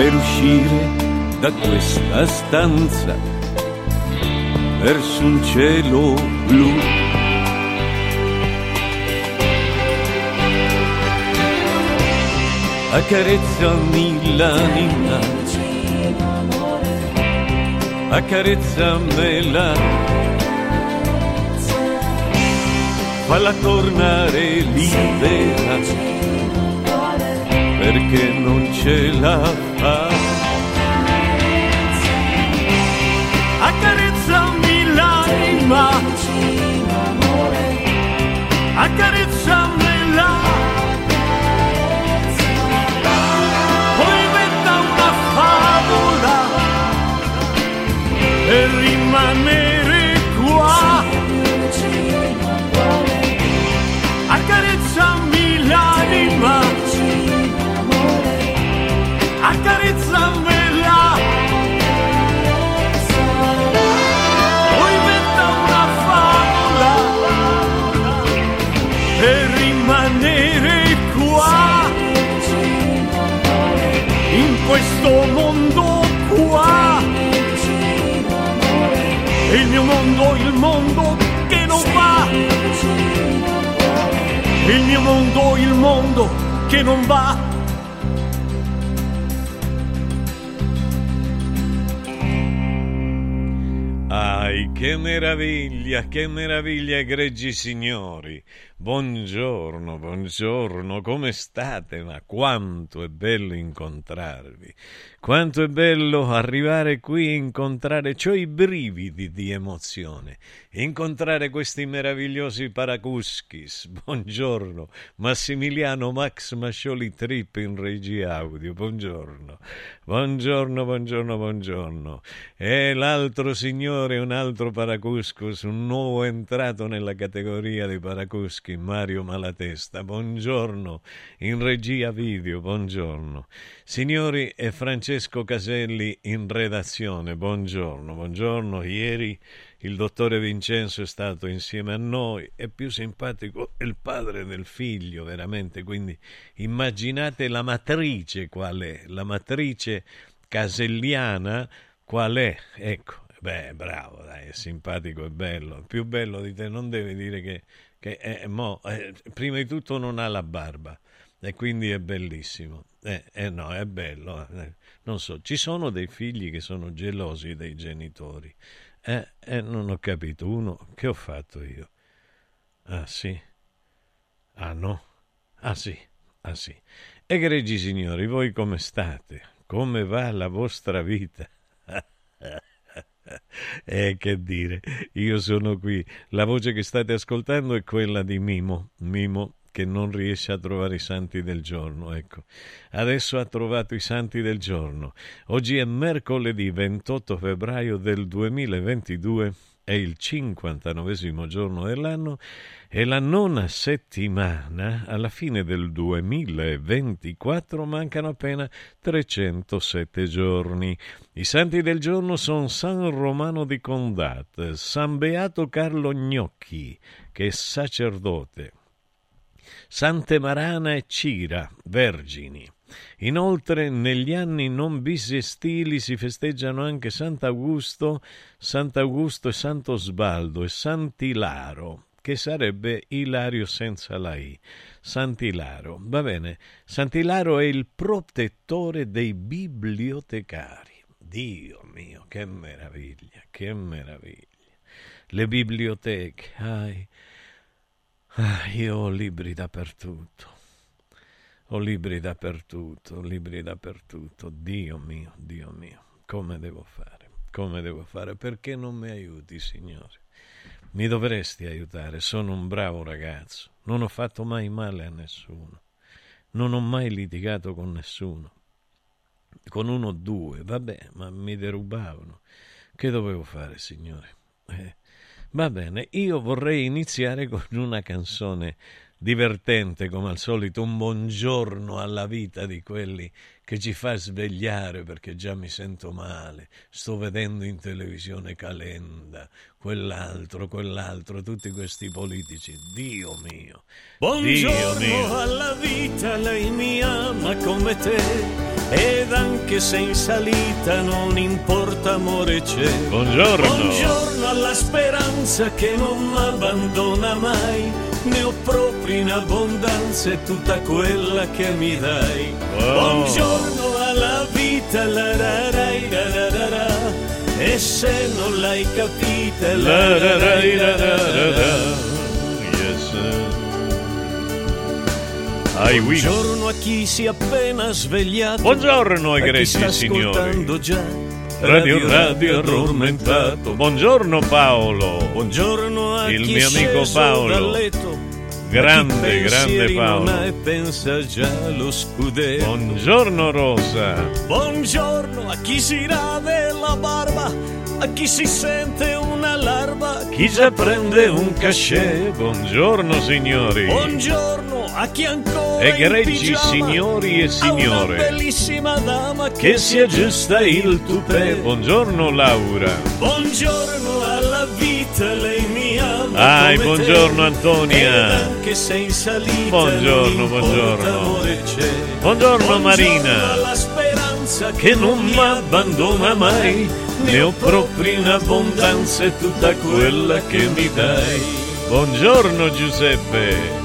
per uscire da questa stanza verso un cielo blu. Accarezzami l'anima, accarezzamela, falla tornare libera perché non ce la. Accarezzami l'anima, accarezzamela. Poi inventa una favola per rimanere Che meraviglia, che meraviglia, egregi signori. Buongiorno, buongiorno, come state? Ma quanto è bello incontrarvi. Quanto è bello arrivare qui e incontrare, cioè i brividi di emozione, incontrare questi meravigliosi paracuschis. Buongiorno, Massimiliano Max Mascioli Trip in regia audio. Buongiorno, buongiorno, buongiorno, buongiorno. E l'altro signore, un altro paracuscus, un nuovo entrato nella categoria dei paracuschi, Mario Malatesta. Buongiorno, in regia video, buongiorno. Signori e Francesco Caselli in redazione, buongiorno, buongiorno. Ieri il dottore Vincenzo è stato insieme a noi, è più simpatico il padre del figlio, veramente, quindi immaginate la matrice qual è, la matrice caselliana qual è, ecco, beh, bravo, dai, è simpatico, è bello, più bello di te non devi dire che, che è, mo, eh, prima di tutto non ha la barba e quindi è bellissimo. Eh, eh no, è bello. Eh. Non so, ci sono dei figli che sono gelosi dei genitori. Eh, eh, non ho capito. Uno, che ho fatto io? Ah sì? Ah no? Ah sì? Ah sì. Egregi signori, voi come state? Come va la vostra vita? Eh, che dire, io sono qui. La voce che state ascoltando è quella di Mimo. Mimo che non riesce a trovare i santi del giorno. Ecco, adesso ha trovato i santi del giorno. Oggi è mercoledì 28 febbraio del 2022, è il 59 giorno dell'anno e la nona settimana, alla fine del 2024, mancano appena 307 giorni. I santi del giorno sono San Romano di Condat, San Beato Carlo Gnocchi, che è sacerdote, Sante Marana e Cira, vergini. Inoltre, negli anni non bisestili si festeggiano anche Sant'Augusto, Sant'Augusto e Santo Sbaldo e Sant'Ilaro, che sarebbe Ilario senza la I. Sant'Ilaro. Va bene, Sant'Ilaro è il protettore dei bibliotecari. Dio mio, che meraviglia, che meraviglia. Le biblioteche, ai, Ah, io ho libri dappertutto. Ho libri dappertutto, libri dappertutto. Dio mio, Dio mio, come devo fare? Come devo fare? Perché non mi aiuti, Signore? Mi dovresti aiutare, sono un bravo ragazzo, non ho fatto mai male a nessuno, non ho mai litigato con nessuno, con uno o due, vabbè, ma mi derubavano. Che dovevo fare, Signore? Eh, Va bene, io vorrei iniziare con una canzone divertente come al solito, un buongiorno alla vita di quelli che ci fa svegliare perché già mi sento male, sto vedendo in televisione Calenda, quell'altro, quell'altro, tutti questi politici, Dio mio. Buongiorno Dio mio. alla vita, lei mi ama come te, ed anche se in salita non importa amore c'è. Buongiorno. Buongiorno alla speranza che non mi abbandona mai, ne ho proprio in abbondanza e tutta quella che mi dai. Wow. Buongiorno alla vita, la ra ra ra ra ra ra. E se non l'hai capita, la ra ra ra ra ra ra. Yes. I will. Buongiorno a chi si è appena svegliato. Buongiorno, sta signori. ascoltando già. Radio Radio addormentato. Buongiorno Paolo. Buongiorno a Il mio amico Paolo. Grande, grande Paolo. E. Buongiorno Rosa. Buongiorno a chi si rade la barba, a chi si sente una larva, Chi già prende un cachet? Buongiorno signori. Buongiorno a chi ancora Egregi signori e signore. bellissima dama Che si aggiusta il tupè. Buongiorno Laura. Buongiorno alla vita, lei mi ama. Ai, buongiorno, te. Antonia. Ed anche se in salita Buongiorno, buongiorno. Buongiorno, Marina. Alla speranza Che non mi abbandona mai. Ne ho proprio in abbondanza e tutta quella che mi dai. Buongiorno Giuseppe.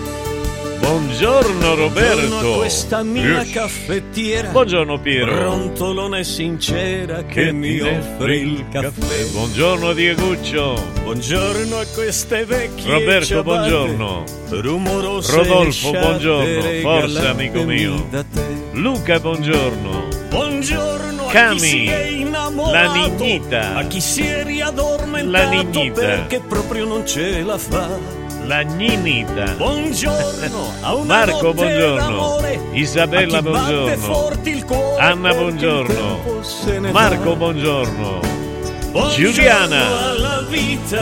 Buongiorno Buongiorno Roberto. a questa mia caffettiera. Buongiorno Piero. Brontolona e sincera che, Che mi ti offre il caffè. Buongiorno Dieguccio. Buongiorno a queste vecchie Roberto, ciabatte, buongiorno. Rumorose Rodolfo, buongiorno. Forza, amico mio. Luca, buongiorno. Buongiorno innamorato, la nignita. a chi si è riaddormentato La nignita. perché proprio non ce la fa. La Ninita. Buongiorno Marco, buongiorno. Isabella, buongiorno. Anna, buongiorno. Marco, buongiorno. Giuliana.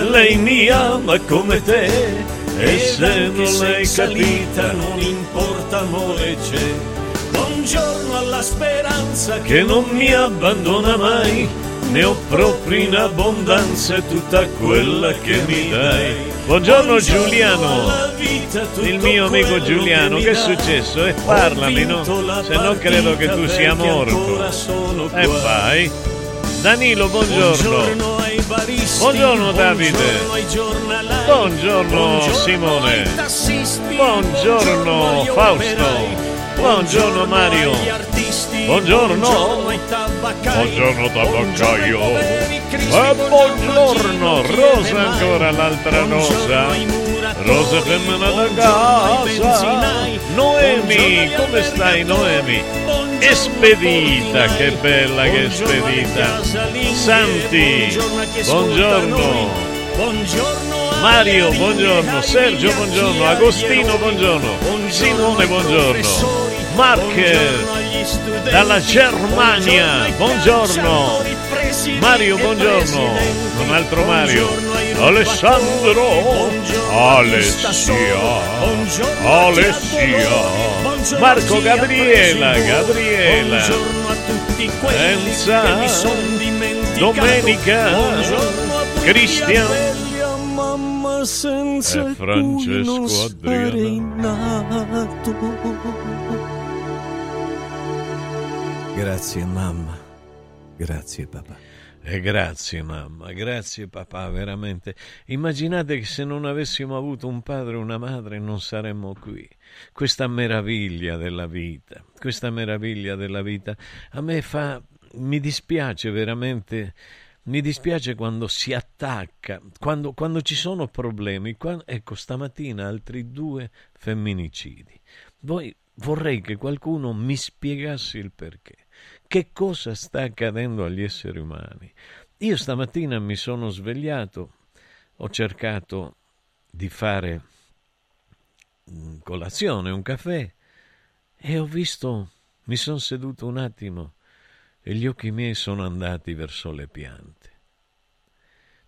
lei mi ama come te. E se non l'hai capita, non importa amore c'è. Buongiorno alla speranza che non mi abbandona mai. Ne ho proprio in abbondanza tutta quella che mi dai. Buongiorno Giuliano, il mio amico Giuliano, che è successo? E eh, parlami, no? Se no credo che tu sia morto. E eh, vai. Danilo, buongiorno. Buongiorno Davide. Buongiorno Simone. Buongiorno Fausto. Buongiorno Mario. Buongiorno. Buongiorno tabaccaio. E buongiorno Rosa ancora l'altra Rosa. Rosa femmina da casa. Noemi, come stai Noemi? Espedita, che bella che è spedita. Santi, buongiorno. Mario, buongiorno. Sergio, buongiorno. Agostino, buongiorno. Simone, buongiorno. Mark dalla Germania, buongiorno. Mario, buongiorno. Un altro Mario. Alessandro. Alessia. Alessia. Marco Gabriela, Gabriela. Enza. Domenica. Cristian senza e Francesco Adriano. Grazie mamma, grazie papà. E grazie mamma, grazie papà, veramente. Immaginate che se non avessimo avuto un padre e una madre non saremmo qui. Questa meraviglia della vita, questa meraviglia della vita, a me fa, mi dispiace veramente, mi dispiace quando si attacca, quando, quando ci sono problemi. Quando, ecco, stamattina altri due femminicidi. Voi vorrei che qualcuno mi spiegasse il perché. Che cosa sta accadendo agli esseri umani? Io stamattina mi sono svegliato, ho cercato di fare mm, colazione, un caffè, e ho visto, mi sono seduto un attimo e gli occhi miei sono andati verso le piante.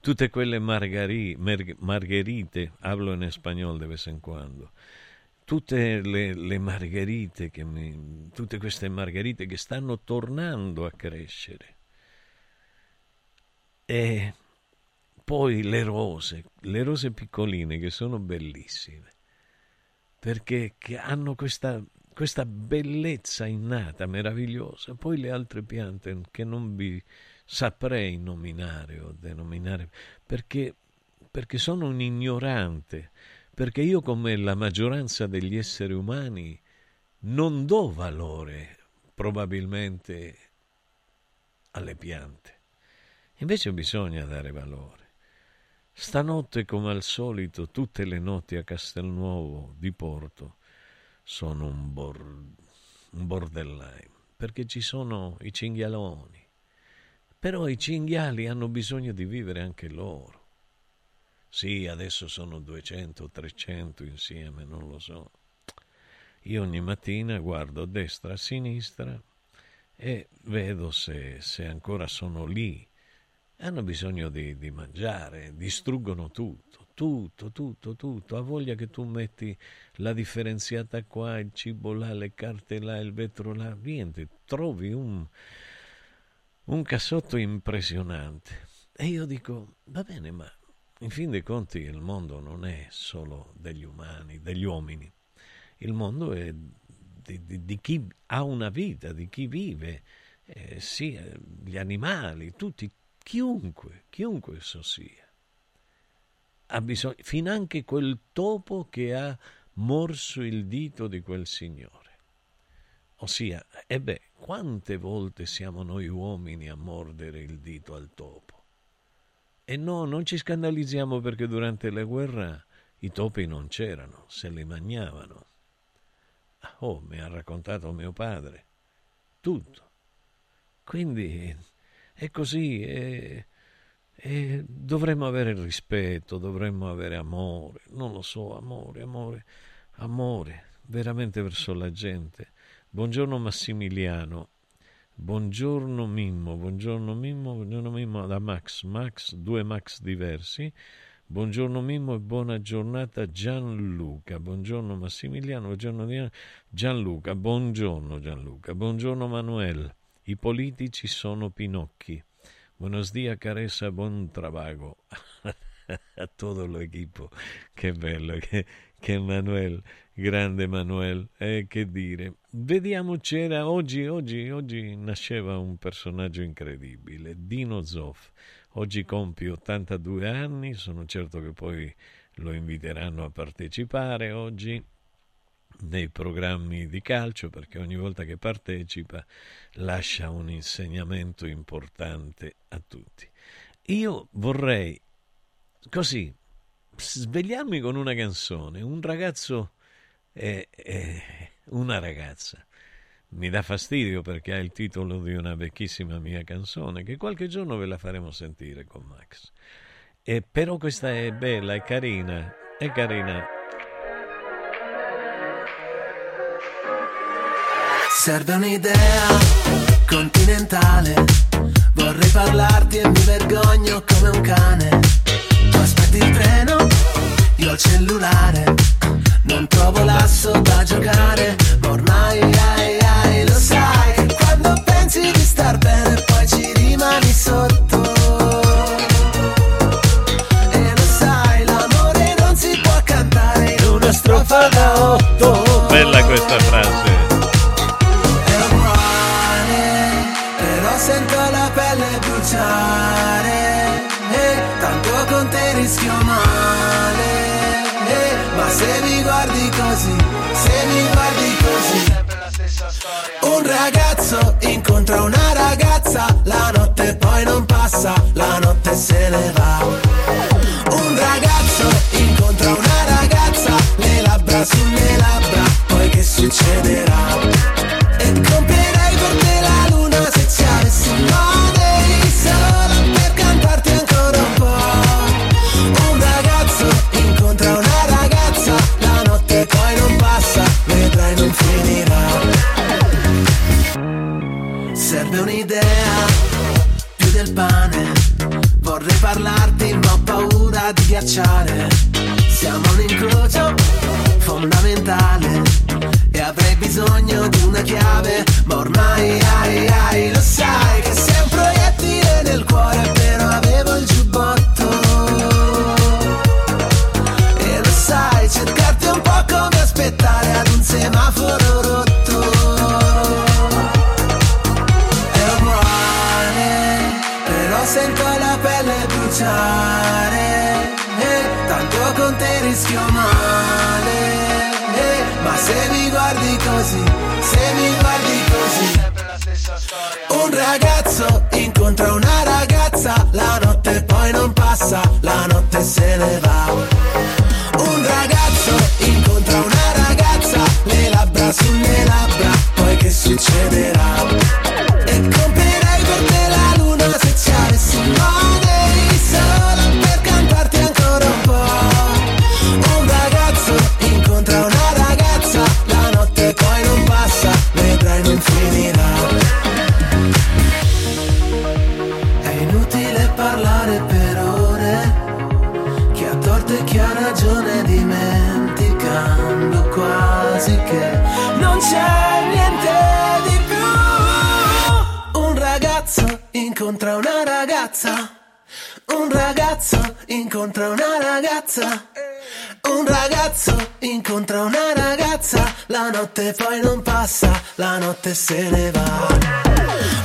Tutte quelle margari, margherite, hablo in spagnolo de vez en quando, tutte le, le margherite, che mi, tutte queste margherite che stanno tornando a crescere. E poi le rose, le rose piccoline che sono bellissime, perché hanno questa, questa bellezza innata, meravigliosa. Poi le altre piante che non vi saprei nominare o denominare, perché, perché sono un ignorante perché io come la maggioranza degli esseri umani non do valore probabilmente alle piante. Invece bisogna dare valore. Stanotte, come al solito, tutte le notti a Castelnuovo di Porto sono un, bor- un bordellaio, perché ci sono i cinghialoni. Però i cinghiali hanno bisogno di vivere anche loro. Sì, adesso sono 200, 300 insieme, non lo so. Io ogni mattina guardo a destra, a sinistra e vedo se, se ancora sono lì. Hanno bisogno di, di mangiare, distruggono tutto, tutto, tutto, tutto. Ha voglia che tu metti la differenziata qua, il cibo là, le carte là, il vetro là. Niente, trovi un, un cassotto impressionante. E io dico, va bene, ma in fin dei conti il mondo non è solo degli umani, degli uomini, il mondo è di, di, di chi ha una vita, di chi vive, eh, sia gli animali, tutti, chiunque, chiunque esso sia. Ha bisogno, fin anche quel topo che ha morso il dito di quel signore. Ossia, e beh, quante volte siamo noi uomini a mordere il dito al topo? E no, non ci scandalizziamo perché durante la guerra i topi non c'erano, se li mangiavano. Oh, mi ha raccontato mio padre. Tutto. Quindi è così e, e dovremmo avere rispetto, dovremmo avere amore, non lo so, amore, amore, amore, veramente verso la gente. Buongiorno Massimiliano. Buongiorno Mimmo, buongiorno Mimmo, buongiorno Mimmo da Max, Max, due Max diversi. Buongiorno Mimmo e buona giornata Gianluca. Buongiorno Massimiliano, buongiorno Gianluca. Buongiorno Gianluca. Buongiorno Manuel. I politici sono Pinocchi. Buenos días, Caressa, buon trabajo. a todo lo equipo. Che bello, che, che Manuel, grande Manuel, eh, che dire. Vediamo, c'era oggi, oggi, oggi nasceva un personaggio incredibile, Dino Zoff. Oggi compie 82 anni, sono certo che poi lo inviteranno a partecipare oggi nei programmi di calcio perché ogni volta che partecipa lascia un insegnamento importante a tutti. Io vorrei così svegliarmi con una canzone, un ragazzo e, una ragazza. Mi dà fastidio perché ha il titolo di una vecchissima mia canzone che qualche giorno ve la faremo sentire con Max. E però questa è bella, è carina, è carina. Serve un'idea continentale. Vorrei parlarti e mi vergogno come un cane. Tu aspetti il treno, io il cellulare. Non trovo l'asso da giocare, ma ormai ai, ai, lo sai quando pensi di star bene poi ci rimani sotto. E lo sai, l'amore non si può cantare in una strofa da otto. Bella questa frase. Non passa, la notte se ne va. Un ragazzo incontra una ragazza, le labbra sulle labbra, poi che succederà? Ghiacciare. Siamo un incrocio fondamentale e avrei bisogno di una chiave, ma ormai ai ai lo sai che sei un proiettile nel cuore, però avevo il giubbotto. E lo sai, cercarti un po' come aspettare ad un semaforo ragazza La notte poi non passa, la notte se ne va notte poi non passa, la notte se ne va.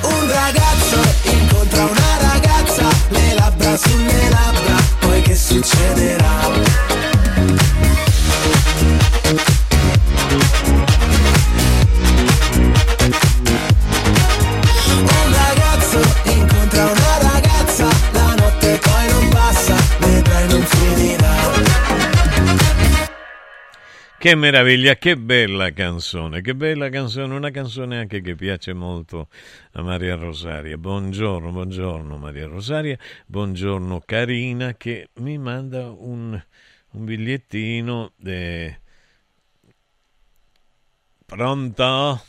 Che meraviglia, che bella canzone, che bella canzone, una canzone anche che piace molto a Maria Rosaria. Buongiorno, buongiorno Maria Rosaria, buongiorno Carina che mi manda un, un bigliettino. De... Pronto?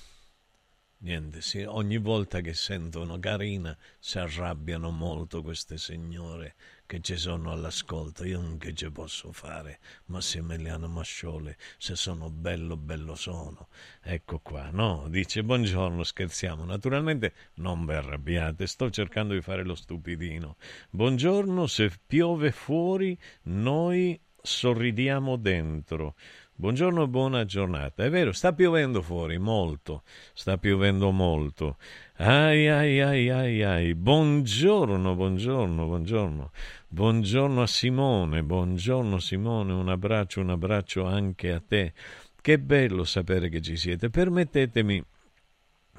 Niente, sì, ogni volta che sentono Carina si arrabbiano molto queste signore che ci sono all'ascolto. Io non che ci posso fare, Massimiliano Mascioli, se sono bello, bello sono. Ecco qua, no? Dice buongiorno, scherziamo. Naturalmente non vi arrabbiate, sto cercando di fare lo stupidino. Buongiorno, se piove fuori, noi sorridiamo dentro. Buongiorno, buona giornata. È vero, sta piovendo fuori, molto. Sta piovendo molto. Ai ai ai ai ai. Buongiorno, buongiorno, buongiorno. Buongiorno a Simone, buongiorno Simone, un abbraccio, un abbraccio anche a te. Che bello sapere che ci siete. Permettetemi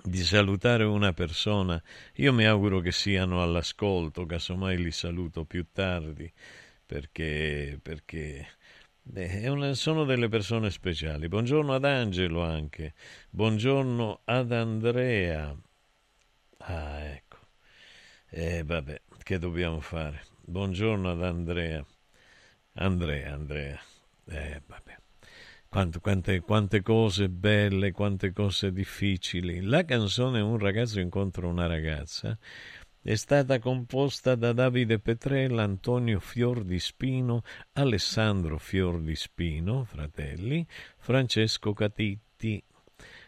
di salutare una persona. Io mi auguro che siano all'ascolto, casomai li saluto più tardi, perché, perché una, sono delle persone speciali. Buongiorno ad Angelo anche. Buongiorno ad Andrea. Ah, ecco. E eh, vabbè, che dobbiamo fare? Buongiorno ad Andrea. Andrea, Andrea. Eh, vabbè. Quante, quante, quante, cose belle, quante cose difficili. La canzone Un ragazzo incontra una ragazza è stata composta da Davide Petrella, Antonio Fior di Spino, Alessandro Fior di Spino, fratelli, Francesco Catitti.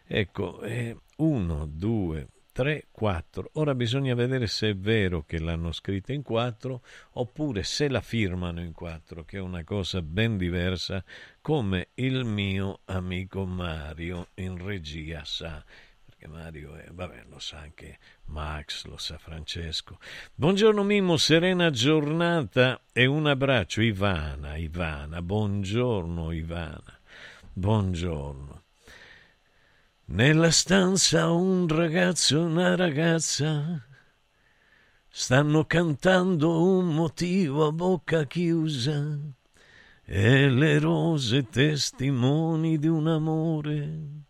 Ecco, eh, uno, due, tre, quattro. Ora bisogna vedere se è vero che l'hanno scritta in quattro oppure se la firmano in quattro, che è una cosa ben diversa, come il mio amico Mario in regia sa che Mario è, vabbè, lo sa anche Max, lo sa Francesco. Buongiorno Mimmo, serena giornata e un abbraccio. Ivana, Ivana, buongiorno Ivana, buongiorno. Nella stanza un ragazzo e una ragazza stanno cantando un motivo a bocca chiusa e le rose testimoni di un amore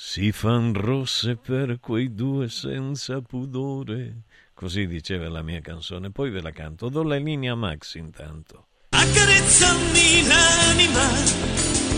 si fan rosse per quei due senza pudore. Così diceva la mia canzone, poi ve la canto. Do la linea Max intanto. Accarezzami l'anima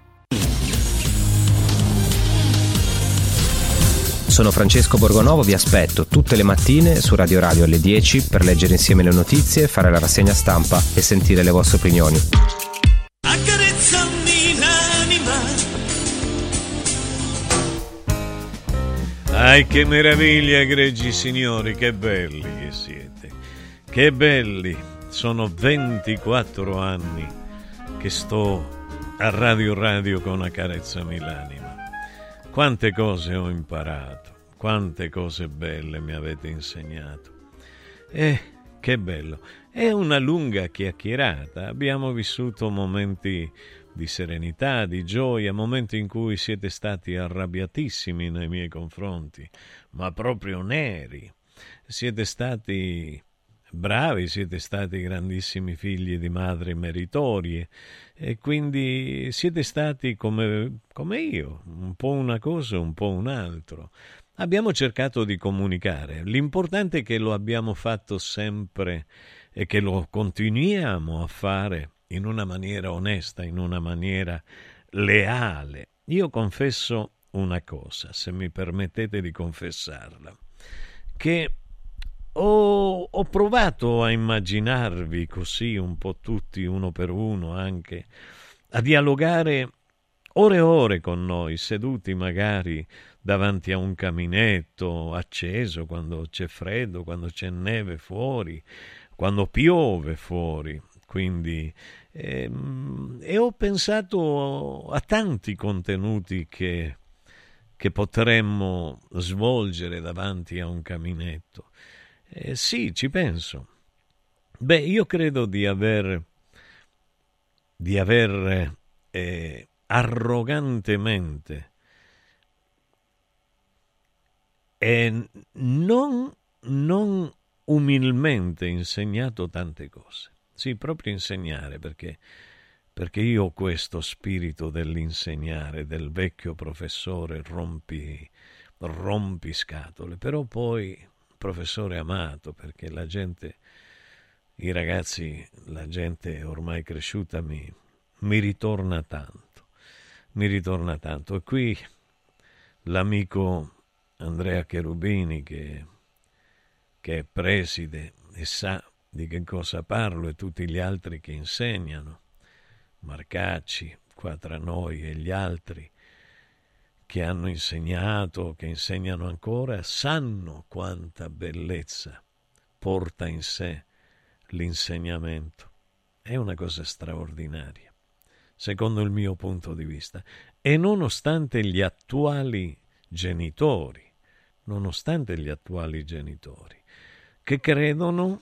Sono Francesco Borgonovo, vi aspetto tutte le mattine su Radio Radio alle 10 per leggere insieme le notizie, fare la rassegna stampa e sentire le vostre opinioni. Ai che meraviglia, egregi signori, che belli che siete. Che belli. Sono 24 anni che sto a Radio Radio con Accarezzami l'anima. Quante cose ho imparato, quante cose belle mi avete insegnato. E che bello, è una lunga chiacchierata, abbiamo vissuto momenti di serenità, di gioia, momenti in cui siete stati arrabbiatissimi nei miei confronti, ma proprio neri. Siete stati bravi, siete stati grandissimi figli di madri meritorie e quindi siete stati come, come io, un po' una cosa, un po' un altro. Abbiamo cercato di comunicare, l'importante è che lo abbiamo fatto sempre e che lo continuiamo a fare in una maniera onesta, in una maniera leale. Io confesso una cosa, se mi permettete di confessarla, che ho, ho, provato a immaginarvi così un po' tutti, uno per uno anche, a dialogare ore e ore con noi, seduti magari davanti a un caminetto acceso quando c'è freddo, quando c'è neve fuori, quando piove fuori. Quindi, ehm, e ho pensato a tanti contenuti che, che potremmo svolgere davanti a un caminetto. Eh, sì, ci penso. Beh, io credo di aver, di aver eh, arrogantemente e non, non umilmente insegnato tante cose. Sì, proprio insegnare, perché, perché io ho questo spirito dell'insegnare, del vecchio professore rompi, rompi scatole, però poi professore amato perché la gente, i ragazzi, la gente ormai cresciuta mi, mi ritorna tanto, mi ritorna tanto. E qui l'amico Andrea Cherubini che, che è preside e sa di che cosa parlo e tutti gli altri che insegnano, Marcacci qua tra noi e gli altri, che hanno insegnato, che insegnano ancora, sanno quanta bellezza porta in sé l'insegnamento. È una cosa straordinaria, secondo il mio punto di vista. E nonostante gli attuali genitori, nonostante gli attuali genitori, che credono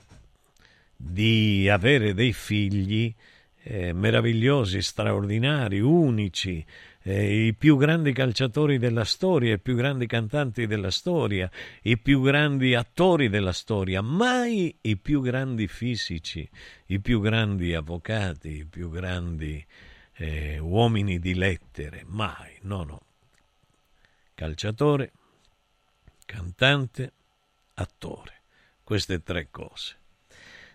di avere dei figli eh, meravigliosi, straordinari, unici, eh, i più grandi calciatori della storia, i più grandi cantanti della storia, i più grandi attori della storia, mai i più grandi fisici, i più grandi avvocati, i più grandi eh, uomini di lettere, mai, no, no. Calciatore, cantante, attore. Queste tre cose.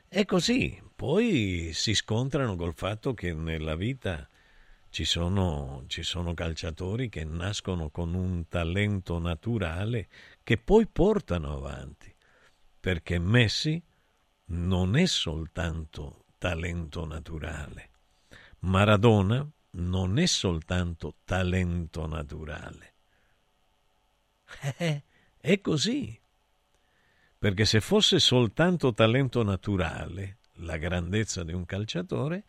E così, poi si scontrano col fatto che nella vita ci sono, ci sono calciatori che nascono con un talento naturale che poi portano avanti, perché Messi non è soltanto talento naturale, Maradona non è soltanto talento naturale. È così. Perché se fosse soltanto talento naturale, la grandezza di un calciatore,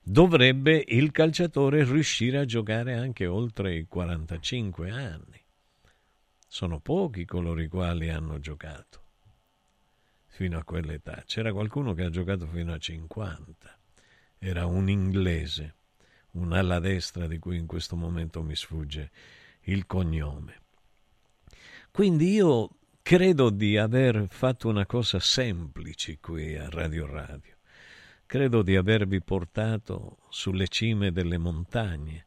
dovrebbe il calciatore riuscire a giocare anche oltre i 45 anni. Sono pochi coloro i quali hanno giocato fino a quell'età. C'era qualcuno che ha giocato fino a 50. Era un inglese, un'ala destra di cui in questo momento mi sfugge il cognome. Quindi io credo di aver fatto una cosa semplice qui a Radio Radio. Credo di avervi portato sulle cime delle montagne.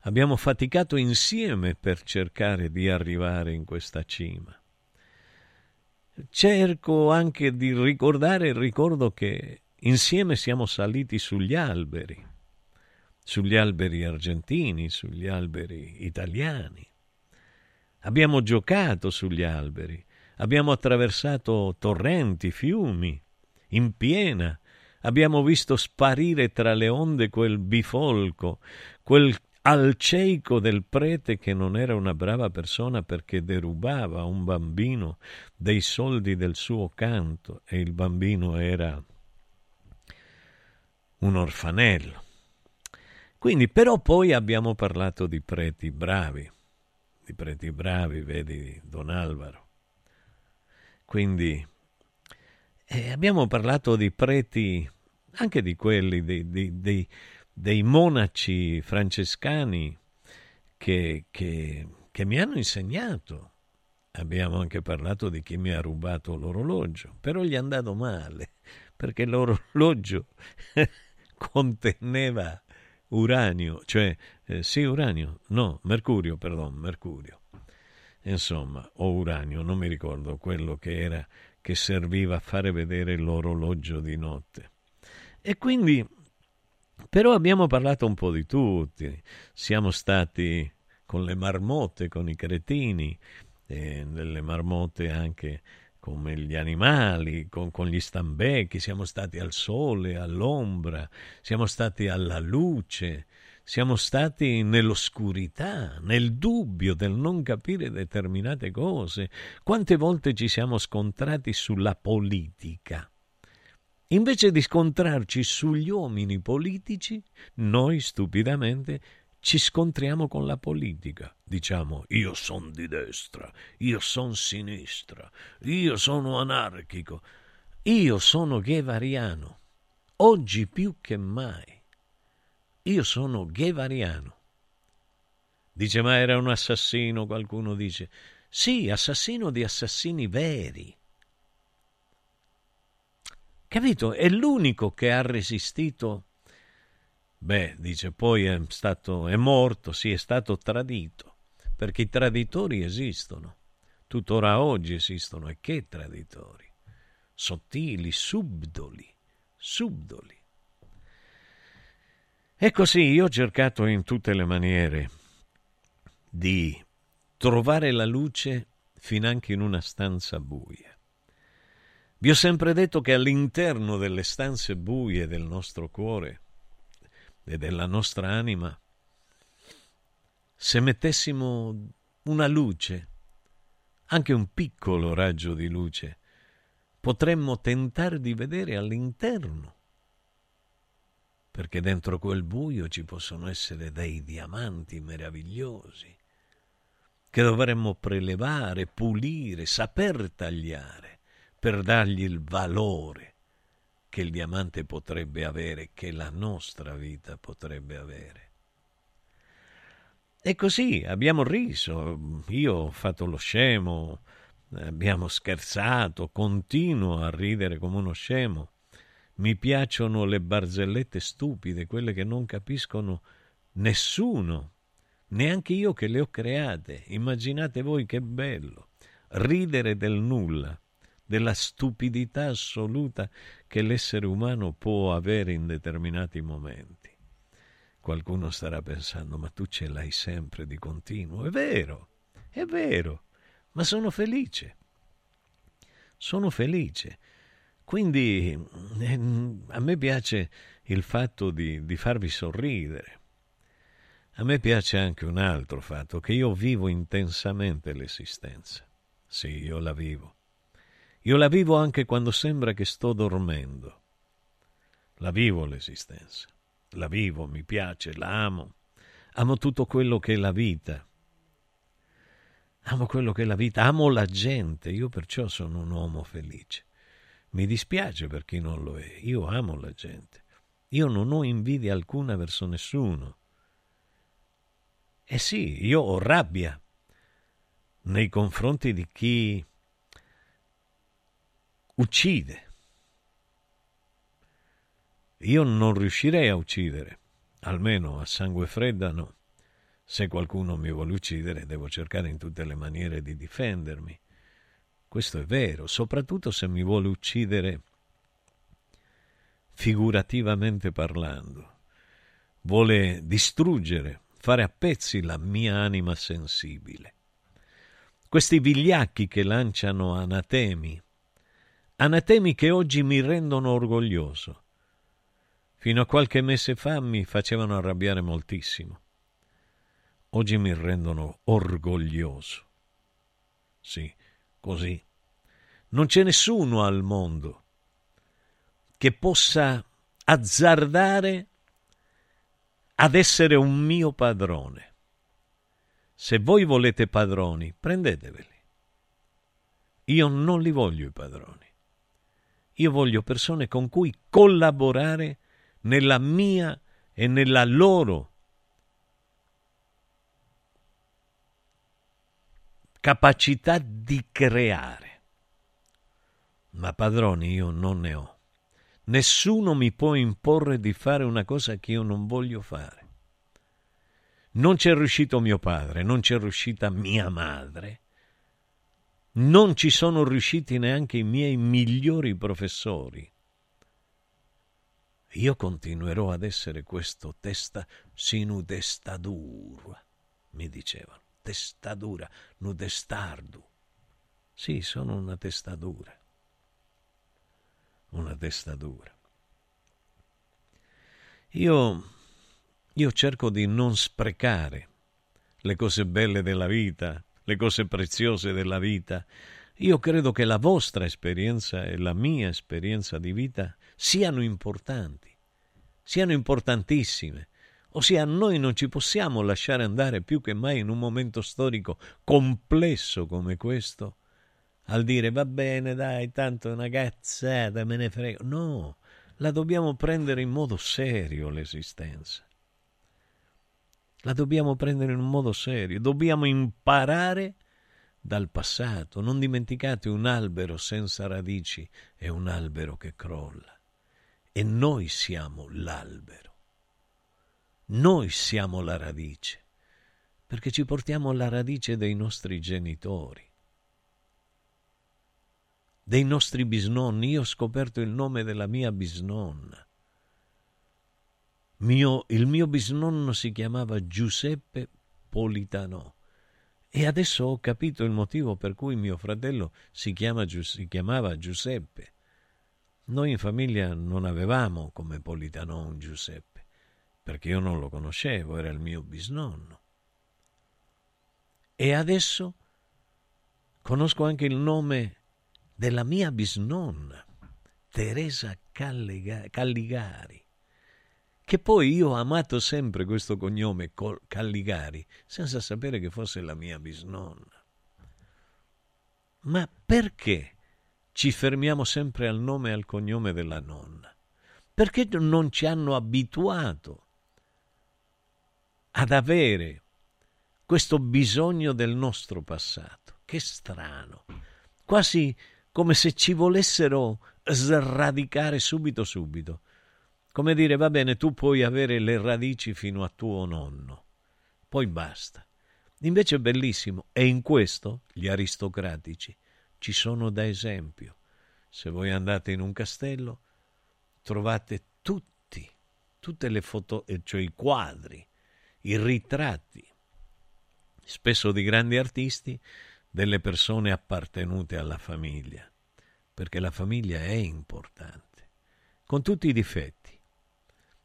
Abbiamo faticato insieme per cercare di arrivare in questa cima. Cerco anche di ricordare il ricordo che insieme siamo saliti sugli alberi, sugli alberi argentini, sugli alberi italiani Abbiamo giocato sugli alberi, abbiamo attraversato torrenti, fiumi, in piena, abbiamo visto sparire tra le onde quel bifolco, quel alceico del prete che non era una brava persona perché derubava un bambino dei soldi del suo canto e il bambino era un orfanello. Quindi però poi abbiamo parlato di preti bravi, di preti bravi, vedi Don Alvaro. Quindi eh, abbiamo parlato di preti, anche di quelli, dei, dei, dei, dei monaci francescani che, che, che mi hanno insegnato. Abbiamo anche parlato di chi mi ha rubato l'orologio, però gli è andato male, perché l'orologio conteneva uranio, cioè eh, sì uranio, no, mercurio, perdon, mercurio. Insomma, o uranio, non mi ricordo quello che era che serviva a fare vedere l'orologio di notte. E quindi, però abbiamo parlato un po' di tutti, siamo stati con le marmotte, con i cretini, eh, delle marmotte anche come gli animali, con, con, gli stambecchi, siamo stati al sole, all'ombra, siamo stati alla luce, siamo stati nell'oscurità, nel dubbio del non capire determinate cose. Quante volte ci siamo scontrati sulla politica? Invece di scontrarci sugli uomini politici, noi stupidamente ci scontriamo con la politica. Diciamo io sono di destra, io sono sinistra, io sono anarchico, io sono ghevariano. Oggi più che mai. Io sono ghevariano. Dice, ma era un assassino, qualcuno dice. Sì, assassino di assassini veri. Capito? È l'unico che ha resistito Beh, dice, poi è, stato, è morto, sì, è stato tradito, perché i traditori esistono, tuttora oggi esistono, e che traditori? Sottili, subdoli, subdoli. E così io ho cercato in tutte le maniere di trovare la luce finanche in una stanza buia. Vi ho sempre detto che all'interno delle stanze buie del nostro cuore e della nostra anima, se mettessimo una luce, anche un piccolo raggio di luce, potremmo tentare di vedere all'interno, perché dentro quel buio ci possono essere dei diamanti meravigliosi che dovremmo prelevare, pulire, saper tagliare per dargli il valore che il diamante potrebbe avere, che la nostra vita potrebbe avere. E così abbiamo riso, io ho fatto lo scemo, abbiamo scherzato, continuo a ridere come uno scemo. Mi piacciono le barzellette stupide, quelle che non capiscono nessuno, neanche io che le ho create. Immaginate voi che bello. ridere del nulla, della stupidità assoluta che l'essere umano può avere in determinati momenti. Qualcuno starà pensando, ma tu ce l'hai sempre di continuo. È vero, è vero, ma sono felice. Sono felice. Quindi eh, a me piace il fatto di, di farvi sorridere. A me piace anche un altro fatto, che io vivo intensamente l'esistenza. Sì, io la vivo. Io la vivo anche quando sembra che sto dormendo. La vivo l'esistenza. La vivo, mi piace, la amo. Amo tutto quello che è la vita. Amo quello che è la vita, amo la gente, io perciò sono un uomo felice. Mi dispiace per chi non lo è, io amo la gente. Io non ho invidia alcuna verso nessuno. Eh sì, io ho rabbia nei confronti di chi uccide. Io non riuscirei a uccidere, almeno a sangue fredda no. Se qualcuno mi vuole uccidere, devo cercare in tutte le maniere di difendermi. Questo è vero, soprattutto se mi vuole uccidere figurativamente parlando. Vuole distruggere, fare a pezzi la mia anima sensibile. Questi vigliacchi che lanciano anatemi, anatemi che oggi mi rendono orgoglioso. Fino a qualche mese fa mi facevano arrabbiare moltissimo. Oggi mi rendono orgoglioso. Sì, così. Non c'è nessuno al mondo che possa azzardare ad essere un mio padrone. Se voi volete padroni, prendeteveli. Io non li voglio i padroni. Io voglio persone con cui collaborare nella mia e nella loro capacità di creare. Ma padroni io non ne ho. Nessuno mi può imporre di fare una cosa che io non voglio fare. Non c'è riuscito mio padre, non c'è riuscita mia madre, non ci sono riusciti neanche i miei migliori professori. Io continuerò ad essere questo testa sinu testadura, mi dicevano, testadura, nudestardu. Sì, sono una testadura una testatura. Io, io cerco di non sprecare le cose belle della vita, le cose preziose della vita. Io credo che la vostra esperienza e la mia esperienza di vita siano importanti, siano importantissime. Ossia, noi non ci possiamo lasciare andare più che mai in un momento storico complesso come questo al dire va bene, dai, tanto è una cazzata, me ne frego. No, la dobbiamo prendere in modo serio l'esistenza. La dobbiamo prendere in un modo serio, dobbiamo imparare dal passato. Non dimenticate un albero senza radici è un albero che crolla. E noi siamo l'albero. Noi siamo la radice, perché ci portiamo la radice dei nostri genitori dei nostri bisnonni. Io ho scoperto il nome della mia bisnonna. Mio, il mio bisnonno si chiamava Giuseppe Politano e adesso ho capito il motivo per cui mio fratello si, chiama, si chiamava Giuseppe. Noi in famiglia non avevamo come Politano un Giuseppe, perché io non lo conoscevo, era il mio bisnonno. E adesso conosco anche il nome della mia bisnonna, Teresa Calligari, che poi io ho amato sempre questo cognome Calligari, senza sapere che fosse la mia bisnonna. Ma perché ci fermiamo sempre al nome e al cognome della nonna? Perché non ci hanno abituato ad avere questo bisogno del nostro passato? Che strano, quasi come se ci volessero sradicare subito subito. Come dire, va bene, tu puoi avere le radici fino a tuo nonno, poi basta. Invece è bellissimo e in questo gli aristocratici ci sono da esempio. Se voi andate in un castello trovate tutti, tutte le foto, cioè i quadri, i ritratti, spesso di grandi artisti, delle persone appartenute alla famiglia, perché la famiglia è importante, con tutti i difetti.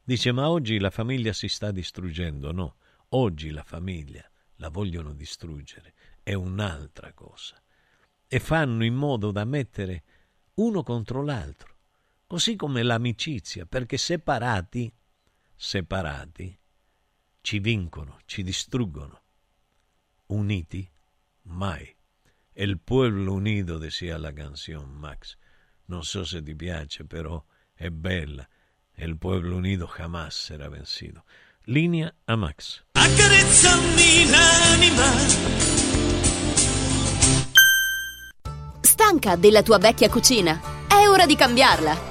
Dice, ma oggi la famiglia si sta distruggendo. No, oggi la famiglia la vogliono distruggere, è un'altra cosa. E fanno in modo da mettere uno contro l'altro, così come l'amicizia, perché separati, separati, ci vincono, ci distruggono. Uniti, mai. El pueblo unido, decía la canción Max. Non so se ti piace, però è bella. El pueblo unido jamás será vencido. Linea a Max. Stanca della tua vecchia cucina? È ora di cambiarla.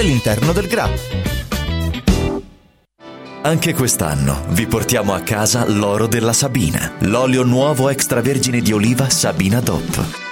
all'interno del GRA. Anche quest'anno vi portiamo a casa l'oro della Sabina, l'olio nuovo extravergine di oliva Sabina DOP.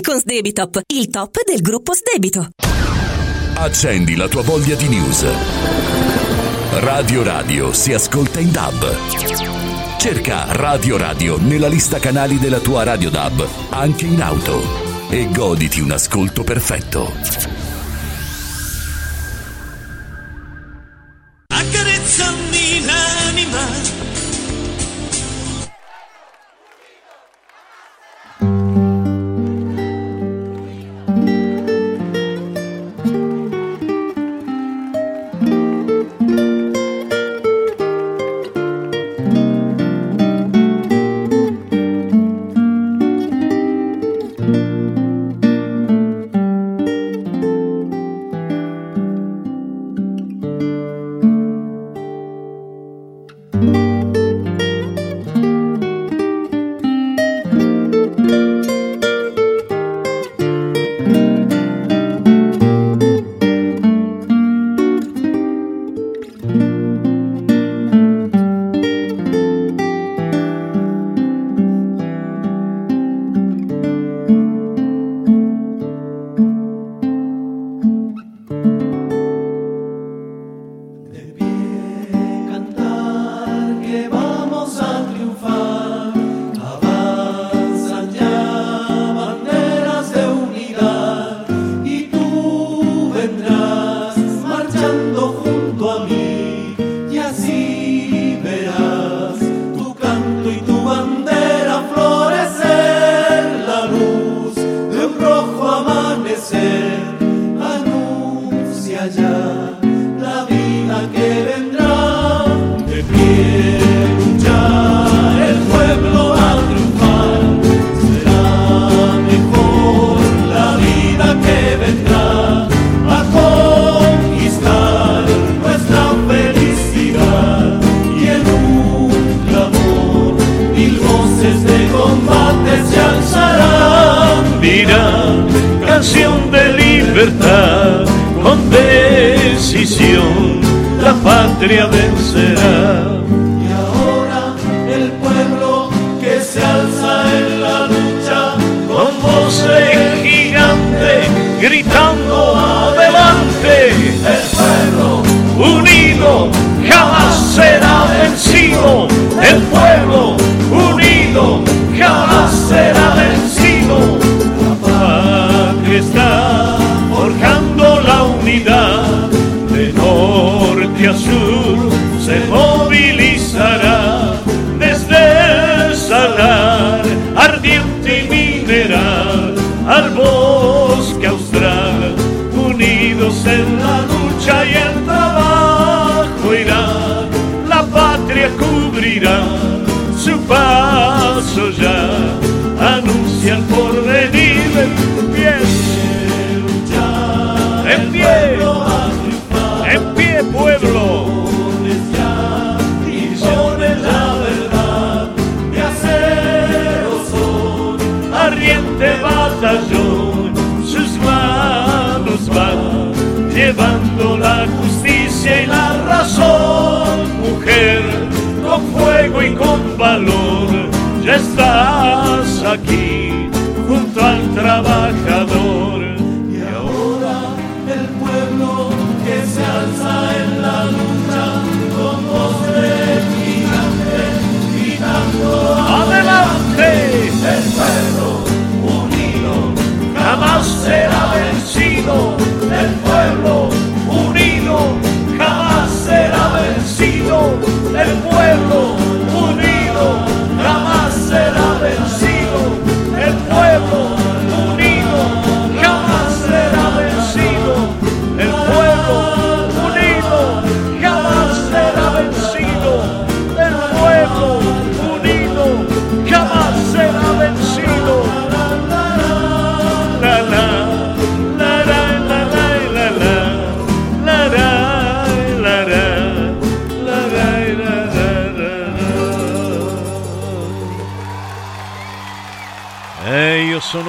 con Sdebitop, il top del gruppo Sdebito. Accendi la tua voglia di news. Radio Radio si ascolta in DAB. Cerca Radio Radio nella lista canali della tua Radio DAB, anche in auto. E goditi un ascolto perfetto.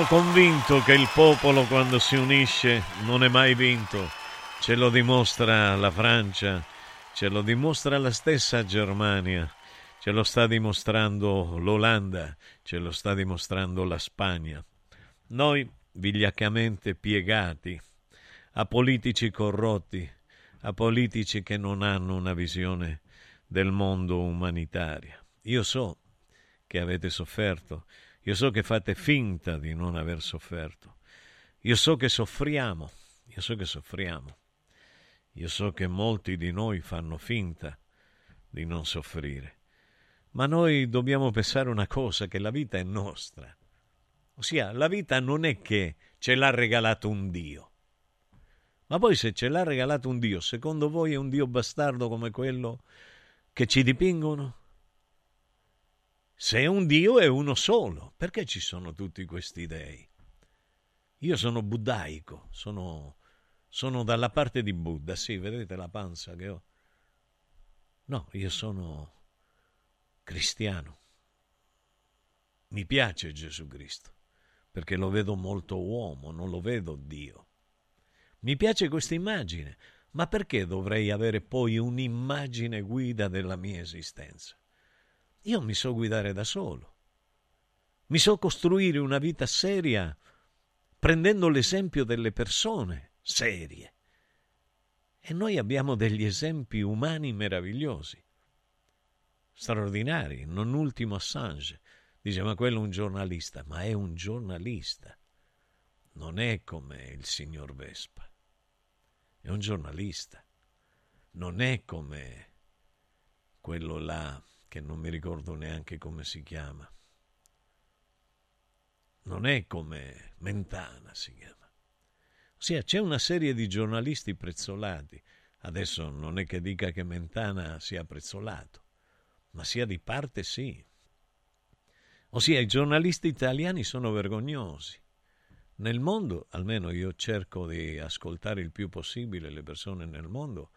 Convinto che il popolo quando si unisce non è mai vinto. Ce lo dimostra la Francia, ce lo dimostra la stessa Germania, ce lo sta dimostrando l'Olanda, ce lo sta dimostrando la Spagna. Noi vigliaccamente piegati a politici corrotti, a politici che non hanno una visione del mondo umanitaria. Io so che avete sofferto, io so che fate finta di non aver sofferto, io so che soffriamo, io so che soffriamo, io so che molti di noi fanno finta di non soffrire, ma noi dobbiamo pensare una cosa, che la vita è nostra. Ossia, la vita non è che ce l'ha regalato un Dio. Ma poi se ce l'ha regalato un Dio, secondo voi è un Dio bastardo come quello che ci dipingono? Se un Dio è uno solo, perché ci sono tutti questi dei? Io sono buddaico, sono, sono dalla parte di Buddha, sì, vedete la panza che ho? No, io sono cristiano. Mi piace Gesù Cristo, perché lo vedo molto uomo, non lo vedo Dio. Mi piace questa immagine, ma perché dovrei avere poi un'immagine guida della mia esistenza? Io mi so guidare da solo. Mi so costruire una vita seria prendendo l'esempio delle persone serie. E noi abbiamo degli esempi umani meravigliosi, straordinari, non ultimo Assange. Dice, ma quello è un giornalista, ma è un giornalista. Non è come il signor Vespa, è un giornalista. Non è come quello là che non mi ricordo neanche come si chiama. Non è come Mentana si chiama. Ossia, c'è una serie di giornalisti prezzolati. Adesso non è che dica che Mentana sia prezzolato, ma sia di parte sì. Ossia, i giornalisti italiani sono vergognosi. Nel mondo, almeno io cerco di ascoltare il più possibile le persone nel mondo,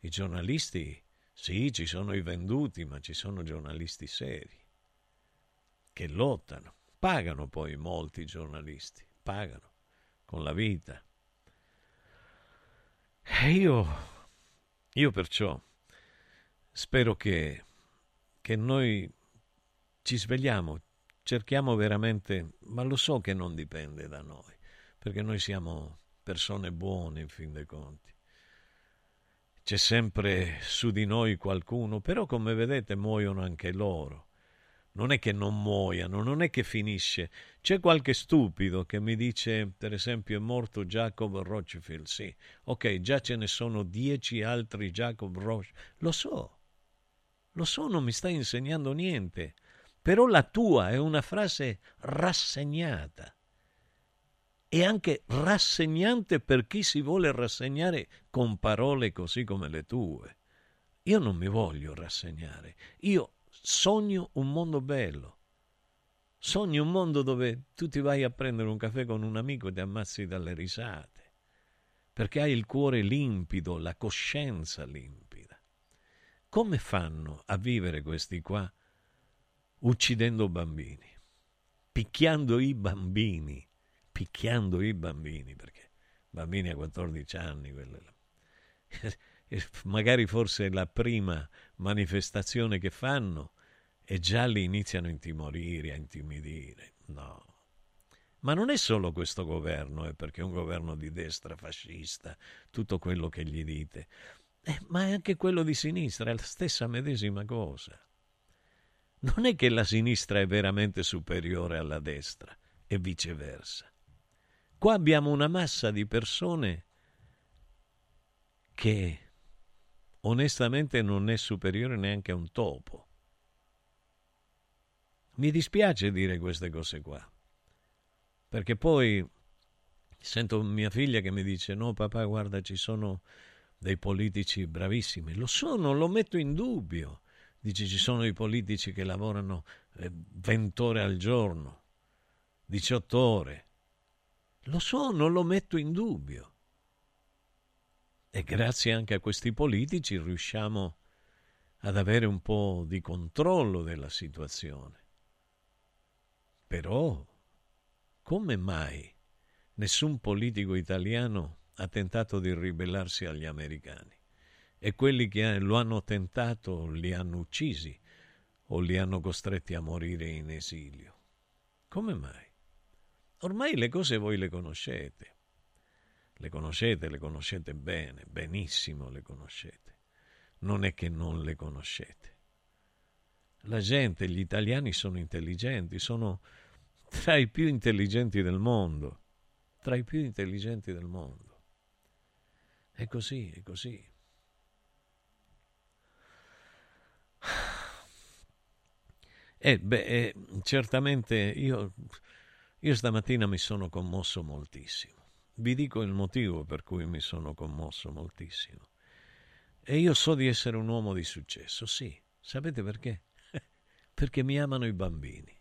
i giornalisti, sì, ci sono i venduti, ma ci sono giornalisti seri, che lottano. Pagano poi molti giornalisti, pagano con la vita. E io, io perciò spero che, che noi ci svegliamo, cerchiamo veramente, ma lo so che non dipende da noi, perché noi siamo persone buone in fin dei conti. C'è sempre su di noi qualcuno, però come vedete muoiono anche loro non è che non muoiano, non è che finisce. C'è qualche stupido che mi dice, per esempio, è morto Jacob Rochfield. Sì, ok, già ce ne sono dieci altri Jacob Rochfield. Lo so, lo so, non mi stai insegnando niente. Però la tua è una frase rassegnata. E anche rassegnante per chi si vuole rassegnare con parole così come le tue. Io non mi voglio rassegnare. Io sogno un mondo bello. Sogno un mondo dove tu ti vai a prendere un caffè con un amico e ti ammazzi dalle risate, perché hai il cuore limpido, la coscienza limpida. Come fanno a vivere questi qua uccidendo bambini, picchiando i bambini, picchiando i bambini, perché bambini a 14 anni, quelle magari forse la prima manifestazione che fanno e già li iniziano a intimorire, a intimidire. No. Ma non è solo questo governo, eh, perché è un governo di destra fascista, tutto quello che gli dite, eh, ma è anche quello di sinistra, è la stessa medesima cosa. Non è che la sinistra è veramente superiore alla destra e viceversa. Qua abbiamo una massa di persone che onestamente non è superiore neanche a un topo. Mi dispiace dire queste cose qua, perché poi sento mia figlia che mi dice no papà guarda ci sono dei politici bravissimi, lo sono, lo metto in dubbio, dice ci sono i politici che lavorano 20 eh, ore al giorno, 18 ore, lo so, non lo metto in dubbio. E grazie anche a questi politici riusciamo ad avere un po' di controllo della situazione. Però, come mai nessun politico italiano ha tentato di ribellarsi agli americani? E quelli che lo hanno tentato li hanno uccisi o li hanno costretti a morire in esilio. Come mai? Ormai le cose voi le conoscete. Le conoscete, le conoscete bene, benissimo le conoscete. Non è che non le conoscete. La gente, gli italiani sono intelligenti, sono tra i più intelligenti del mondo, tra i più intelligenti del mondo. È così, è così. Eh, beh, eh, certamente io, io stamattina mi sono commosso moltissimo. Vi dico il motivo per cui mi sono commosso moltissimo. E io so di essere un uomo di successo, sì. Sapete perché? perché mi amano i bambini.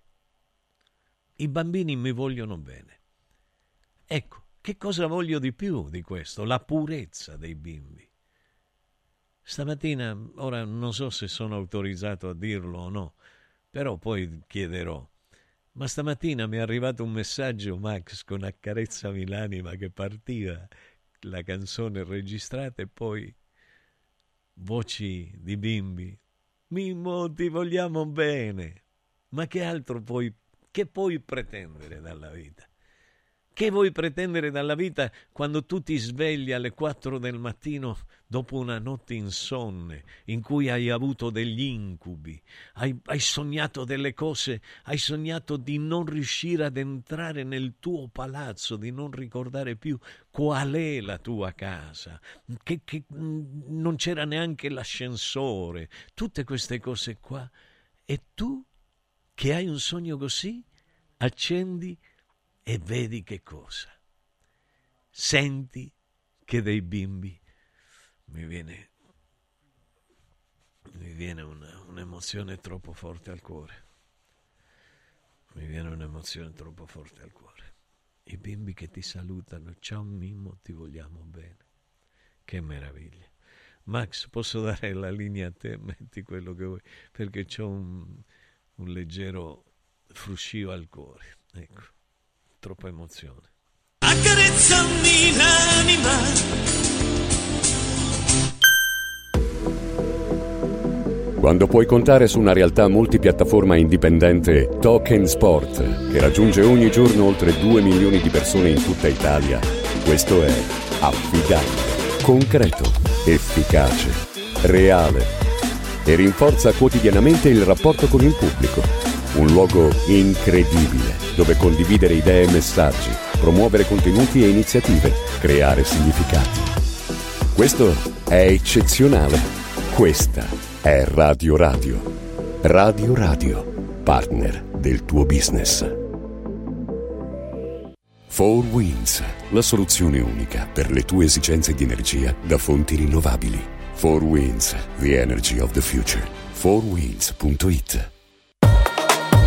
I bambini mi vogliono bene. Ecco, che cosa voglio di più di questo? La purezza dei bimbi. Stamattina, ora non so se sono autorizzato a dirlo o no, però poi chiederò. Ma stamattina mi è arrivato un messaggio, Max, con Accarezzami l'anima che partiva la canzone registrata e poi voci di bimbi. Mimmo, ti vogliamo bene. Ma che altro puoi, che puoi pretendere dalla vita? Che vuoi pretendere dalla vita quando tu ti svegli alle 4 del mattino dopo una notte insonne in cui hai avuto degli incubi, hai, hai, sognato delle cose, hai sognato di non riuscire ad entrare nel tuo palazzo, di non ricordare più qual è la tua casa, che, che non c'era neanche l'ascensore, tutte queste cose qua. E tu che hai un sogno così, accendi e vedi che cosa? Senti che dei bimbi mi viene, mi viene una, un'emozione troppo forte al cuore. Mi viene un'emozione troppo forte al cuore. I bimbi che ti salutano, ciao Mimmo, ti vogliamo bene. Che meraviglia. Max, posso dare la linea a te? Metti quello che vuoi, perché ho un, un leggero fruscio al cuore. Ecco troppa emozione. Accarezzami l'anima. Quando puoi contare su una realtà multipiattaforma indipendente, Token Sport, che raggiunge ogni giorno oltre 2 milioni di persone in tutta Italia, questo è affidabile, concreto, efficace, reale e rinforza quotidianamente il rapporto con il pubblico un luogo incredibile dove condividere idee e messaggi, promuovere contenuti e iniziative, creare significati. Questo è eccezionale. Questa è Radio Radio. Radio Radio, partner del tuo business. 4 Winds, la soluzione unica per le tue esigenze di energia da fonti rinnovabili. 4 Winds, the energy of the future. 4winds.it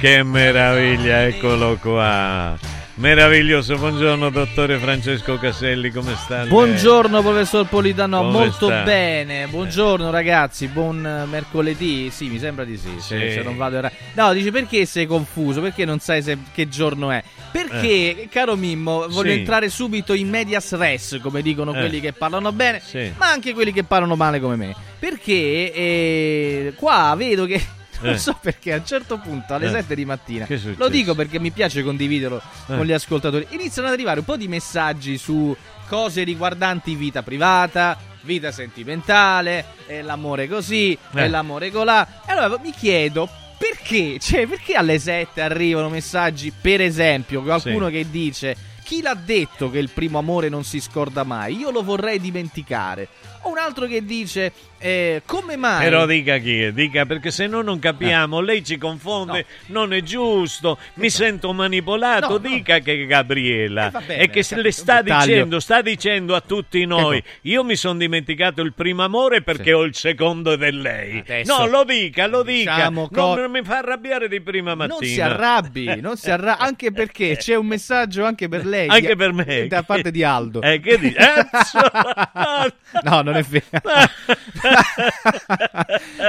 Che meraviglia, eccolo qua. Meraviglioso, buongiorno dottore Francesco Caselli, come sta? Buongiorno professor Politano, Come molto sta? bene. Buongiorno ragazzi, buon eh, mercoledì. Sì, mi sembra di sì. Se, Sì. se non vado errato. No, dici perché sei confuso? Perché non sai se- che giorno è? Perché, caro Mimmo, voglio Eh. Sì. entrare subito in medias res, come dicono Eh. quelli che parlano bene, Sì. ma anche quelli che parlano male come me. Perché eh, qua vedo che. Non Eh. so perché a un certo punto alle Eh. 7 di mattina è lo dico perché mi piace condividerlo Eh. con gli ascoltatori. Iniziano ad arrivare un po' di messaggi su cose riguardanti vita privata, vita sentimentale, e l'amore così, Eh. e l'amore colà. E allora mi chiedo perché, cioè, perché alle 7 arrivano messaggi, per esempio, qualcuno Sì. che dice chi l'ha detto che il primo amore non si scorda mai? Io lo vorrei dimenticare. O un altro che dice eh, come mai? Però dica chi è, dica perché se no non capiamo, lei ci confonde, non è giusto, mi sento manipolato, No, no. dica che è Gabriela Eh, bene, e che se capito, le sta dicendo, sta dicendo a tutti noi, io mi sono dimenticato il primo amore perché ho il secondo di lei. Adesso no, lo dica, lo dica, diciamo non, co- non mi fa arrabbiare di prima mattina. Non si arrabbi, non si arrabbi, anche perché c'è un messaggio anche per lei. Anche di- per me. Da parte di Aldo. Eh, che dici? no, non è vero.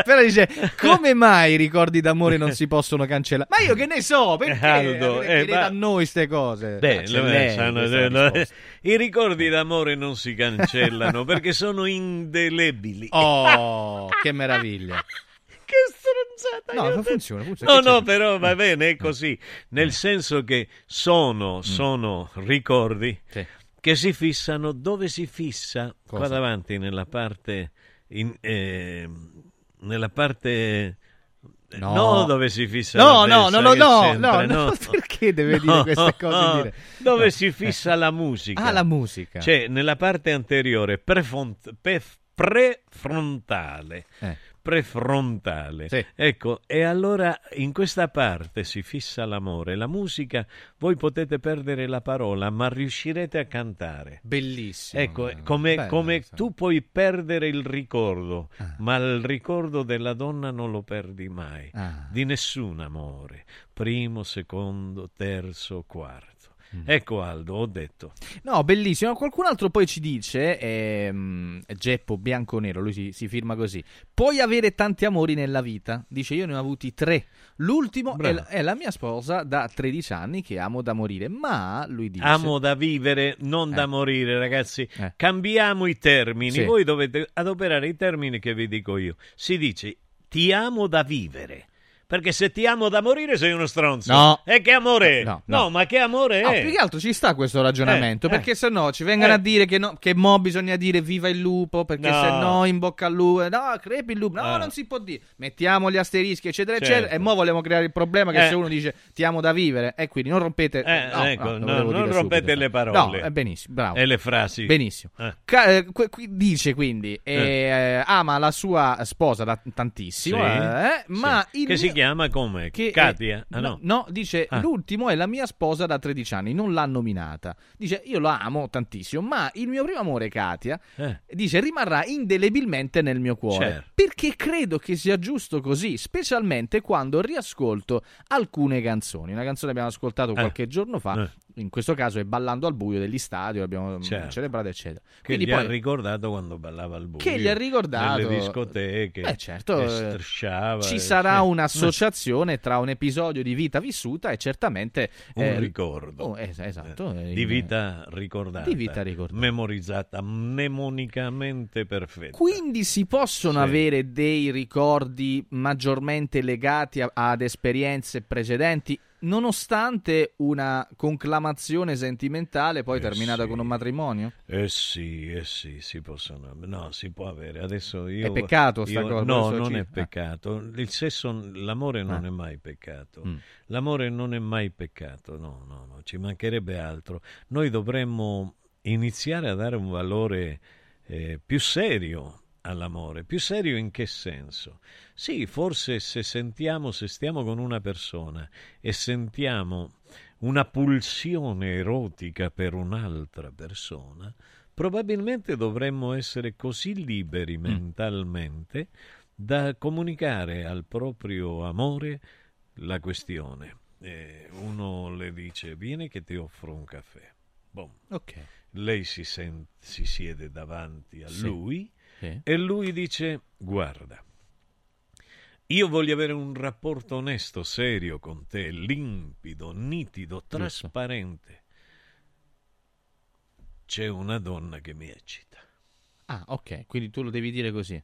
Però dice, come mai i ricordi d'amore non si possono cancellare? Ma io che ne so, perché Aldo, Perché eh, ma- a noi queste cose? Beh, Ah, lei sanno- risposta. I ricordi d'amore non si cancellano perché sono indelebili. Oh, che meraviglia. Che stronzata! No, ma funziona, funziona. No, no, però va bene, è così. Nel senso che sono, sono ricordi Sì. che si fissano dove si fissa qua Cosa? davanti nella parte in- eh, nella parte No. no. dove si fissa No, la no, testa, no, no, che no, no, perché deve dire queste cose dire? dove si fissa la musica Ah, la musica. cioè nella parte anteriore prefont- prefrontale Eh. Prefrontale. Sì. Ecco, e allora in questa parte si fissa l'amore. La musica, voi potete perdere la parola, ma riuscirete a cantare. Bellissimo. Ecco, come, Bello, come questo. tu puoi perdere il ricordo, Ah. ma il ricordo della donna non lo perdi mai. Ah. Di nessun amore. Primo, secondo, terzo, quarto. Mm. Ecco Aldo, ho detto. No, bellissimo. Qualcun altro poi ci dice, ehm, Geppo Bianconero, lui si, si firma così, puoi avere tanti amori nella vita? Dice, io ne ho avuti tre. L'ultimo è, la- è la mia sposa da 13 anni che amo da morire, ma lui dice... Amo da vivere, non da Eh. morire, ragazzi. Eh. Cambiamo i termini. Sì. Voi dovete adoperare i termini che vi dico io. Si dice ti amo da vivere. Perché se ti amo da morire sei uno stronzo. No. E che amore? No, No, no. ma che amore No, è? più che altro ci sta questo ragionamento, Eh, perché eh. se no ci vengono Eh. a dire che, no, che mo bisogna dire viva il lupo, perché No. se no in bocca al lupo, no, crepi il lupo, no, Ah. non si può dire. Mettiamo gli asterischi, eccetera, Certo. eccetera, e mo vogliamo creare il problema che Eh. se uno dice ti amo da vivere, e quindi non rompete... Eh, no, ecco, no, no, non rompete le parole. No, è benissimo, bravo. E le frasi. Benissimo. Eh. Ca- eh, qui- dice quindi, eh, ama la sua sposa da tantissimo, Sì, eh, ma sì. il Che si mio- chiama come? che è- Katia? Ah, no. no, dice Ah. l'ultimo è la mia sposa da 13 anni, non l'ha nominata. Dice io la amo tantissimo, ma il mio primo amore Katia Eh. dice rimarrà indelebilmente nel mio cuore. Certo. Perché credo che sia giusto così, specialmente quando riascolto alcune canzoni. Una canzone abbiamo ascoltato qualche giorno fa, in questo caso è Ballando al buio degli stadi, l'abbiamo mm, Certo. celebrato eccetera. Che Quindi gli poi ha ricordato quando ballava al buio. Che gli ha ricordato- Nelle discoteche. Eh, certo, eh, strisciava. ci eh, sarà sì. un'associazione tra un episodio di vita vissuta e certamente Un eh, ricordo. oh, es- esatto, eh, Di in- vita ricordata. Di vita ricordata. Memorizzata, mnemonicamente perfetta. Quindi si possono Sì. avere dei ricordi maggiormente legati a- ad esperienze precedenti, nonostante una conclamazione sentimentale poi Eh terminata sì. con un matrimonio? Eh sì, eh sì, si possono. No, si può avere. Adesso io. È peccato sta io- cosa, No, non è ah. peccato. Il sesso, l'amore non Ah. è mai peccato. Mm. L'amore non è mai peccato. No, no, no, ci mancherebbe altro. Noi dovremmo iniziare a dare un valore eh, più serio all'amore. Più serio in che senso? Sì, forse se sentiamo, se stiamo con una persona e sentiamo una pulsione erotica per un'altra persona, probabilmente dovremmo essere così liberi mentalmente da comunicare al proprio amore la questione. Eh, uno le dice: Vieni che ti offro un caffè. Bom. Ok. Lei si, sen- si siede davanti a Sì. lui Sì. e lui dice: Guarda, io voglio avere un rapporto onesto, serio con te, limpido, nitido, trasparente. C'è una donna che mi eccita. Ah, ok, quindi tu lo devi dire così.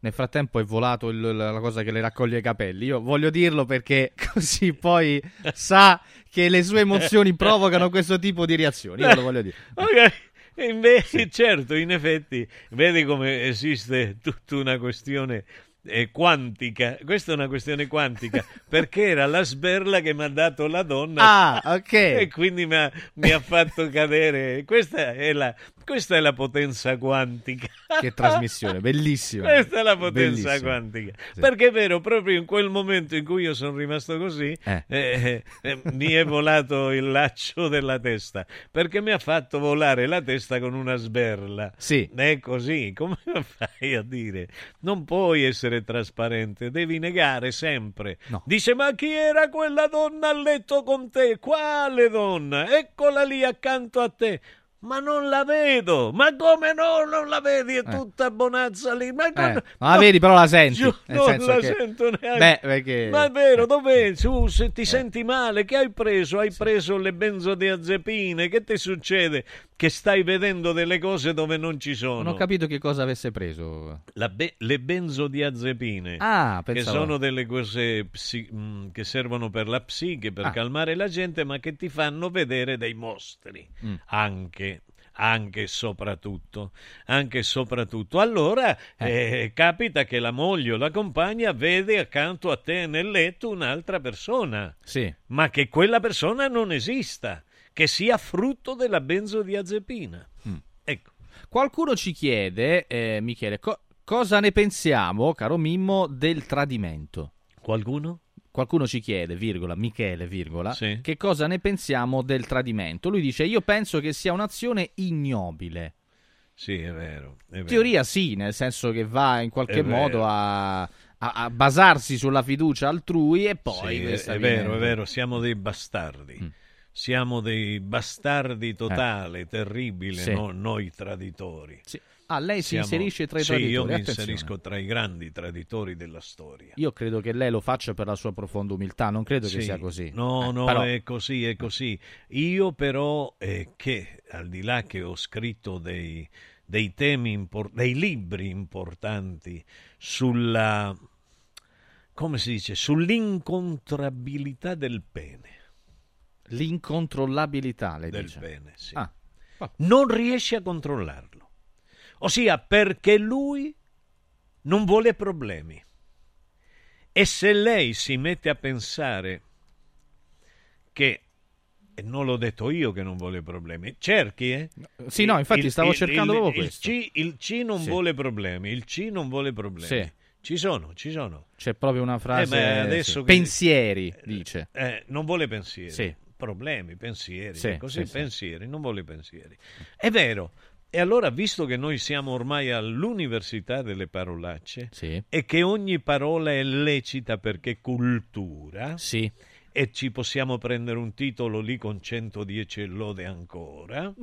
Nel frattempo è volato il- la la cosa che le raccoglie i capelli. Io voglio dirlo perché così poi sa che le sue emozioni provocano questo tipo di reazioni. Io lo voglio dire. Ok, e invece, certo, in effetti, vedi come esiste tutta una questione eh, quantica. Questa è una questione quantica, perché era la sberla che mi ha dato la donna. Ah, ok. E quindi mi ha, mi ha fatto cadere. Questa è la, questa è la potenza quantica. Che trasmissione, bellissima. Questa è la potenza Bellissima. quantica. Sì. Perché è vero, proprio in quel momento in cui io sono rimasto così, Eh. eh, eh, mi è volato il laccio della testa. Perché mi ha fatto volare la testa con una sberla. Sì. È così. Come fai a dire? Non puoi essere trasparente, devi negare sempre. Dice: Ma chi era quella donna a letto con te? Quale donna? Eccola lì accanto a te. Ma non la vedo, ma come no? Non la vedi? È tutta bonazza lì. Ma, non- Eh, ma la vedi, però la senti. Nel non la che- sento neanche. Beh, perché- Ma è vero, dov'è? Su, se ti senti male, che hai preso? Hai preso le benzodiazepine? Che ti succede? Che stai vedendo delle cose dove non ci sono. Non ho capito che cosa avesse preso. Be- le benzodiazepine, Ah, che sono delle cose psi- mh, che servono per la psiche, per Ah. calmare la gente, ma che ti fanno vedere dei mostri. Mm. Anche, anche e soprattutto, anche e soprattutto. Allora eh, capita che la moglie o la compagna vede accanto a te nel letto un'altra persona, Sì. ma che quella persona non esista, che sia frutto della benzodiazepina. Mm. Ecco. Qualcuno ci chiede, eh, Michele, co- cosa ne pensiamo, caro Mimmo, del tradimento? Qualcuno? Qualcuno ci chiede, virgola, Michele, virgola, Sì. che cosa ne pensiamo del tradimento? Lui dice, io penso che sia un'azione ignobile. Sì, è vero. È In vero. teoria sì, nel senso che va in qualche È modo a, a- basarsi sulla fiducia altrui e poi... Sì, è, è vero, è vero, siamo dei bastardi. Mm. Siamo dei bastardi totale, terribile, Sì. no- noi traditori. Sì. Ah, lei si Siamo- inserisce tra i sì, traditori, io mi attenzione. inserisco tra i grandi traditori della storia. Io credo che lei lo faccia per la sua profonda umiltà, non credo che Sì. sia così. No, Eh, no, però- è così, è così. Io però, eh, che al di là che ho scritto dei, dei temi, impor- dei libri importanti sulla, come si dice, sull'incontrabilità del pene. L'incontrollabilità, lei Del dice. pene, sì. Ah, Non riesce a controllarlo. Ossia perché lui non vuole problemi. E se lei si mette a pensare che, e non l'ho detto io che non vuole problemi, cerchi, eh? Sì, no, infatti stavo cercando proprio il questo. C, il C non Sì. vuole problemi, il C non vuole problemi. Sì. Ci sono, ci sono. C'è proprio una frase. Eh, ma adesso sì. che- Pensieri, dice. Eh, non vuole pensieri. Sì. Problemi, pensieri. Sì, così, sì, sì. pensieri, non vuole pensieri. È vero. E allora, visto che noi siamo ormai all'università delle parolacce e che ogni parola è lecita perché cultura, e ci possiamo prendere un titolo lì con 110 lode ancora,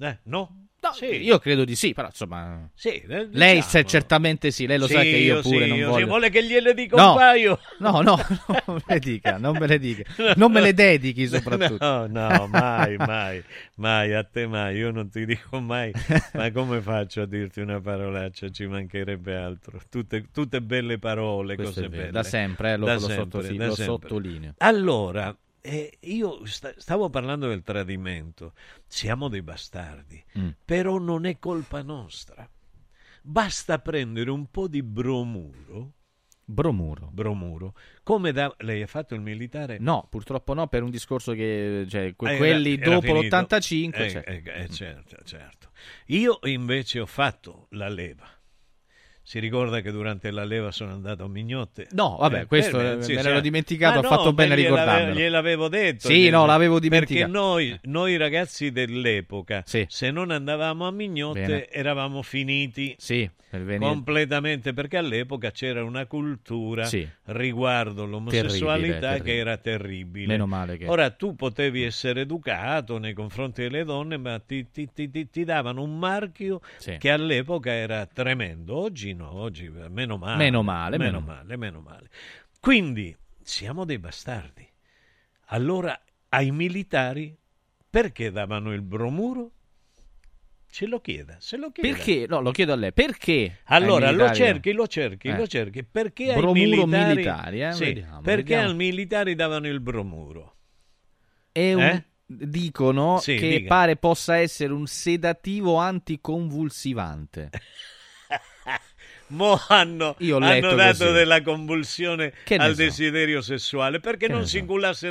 eh, no? Sì. Io credo di sì, però insomma. Sì, eh, Lei diciamo. se certamente sì, lei lo Sì, sa che io io pure sì, non io voglio. Vuole che gliele dica no, un paio? No, no, non me le dica, non me le dica. Non me le dedichi soprattutto. No, no, mai, mai, mai, a te mai, io non ti dico mai, ma come faccio a dirti una parolaccia? Ci mancherebbe altro. Tutte, tutte belle parole, Questo cose vero, belle. da sempre, eh, lo- Da lo sempre, sottosi- da lo sempre. sottolineo. Allora, eh, io sta- stavo parlando del tradimento, siamo dei bastardi, Mm. però non è colpa nostra. Basta prendere un po' di bromuro. Bromuro. Bromuro. Come da... Lei ha fatto il militare? No, purtroppo no, per un discorso che cioè, que- Eh, quelli era- era dopo finito. l'85. Eh, eh, eh, certo, certo. Io invece ho fatto la leva. Si ricorda che durante la leva sono andato a Mignotte? No, vabbè, questo, eh, me l'ero dimenticato, Ma ho fatto no, bene a ricordarmelo. Gliel'avevo detto. Sì, no, l'avevo Perché dimenticato. noi, noi ragazzi dell'epoca, Sì. se non andavamo a Mignotte, Bene. eravamo finiti. Sì, per Completamente, perché all'epoca c'era una cultura Sì. riguardo l'omosessualità Terribile, che era terribile. Meno male che- Ora tu potevi essere educato nei confronti delle donne, ma ti, ti- ti- ti- ti davano un marchio Sì. che all'epoca era tremendo. Oggi no, oggi meno male. Meno male, meno meno male, meno male. Quindi siamo dei bastardi. Allora ai militari perché davano il bromuro? Ce lo chieda, se lo chieda. Perché? No, lo chiedo a lei. Perché? Allora ai lo cerchi, lo cerchi, Eh. lo cerchi. Perché ai Bromuro militari, militari, eh? Sì, Vediamo, perché vediamo. ai militari davano il bromuro? È un- Eh? Dicono Sì, che dica. pare possa essere un sedativo anticonvulsivante. Mo hanno, hanno dato così. della convulsione al so. desiderio sessuale perché Che non si so.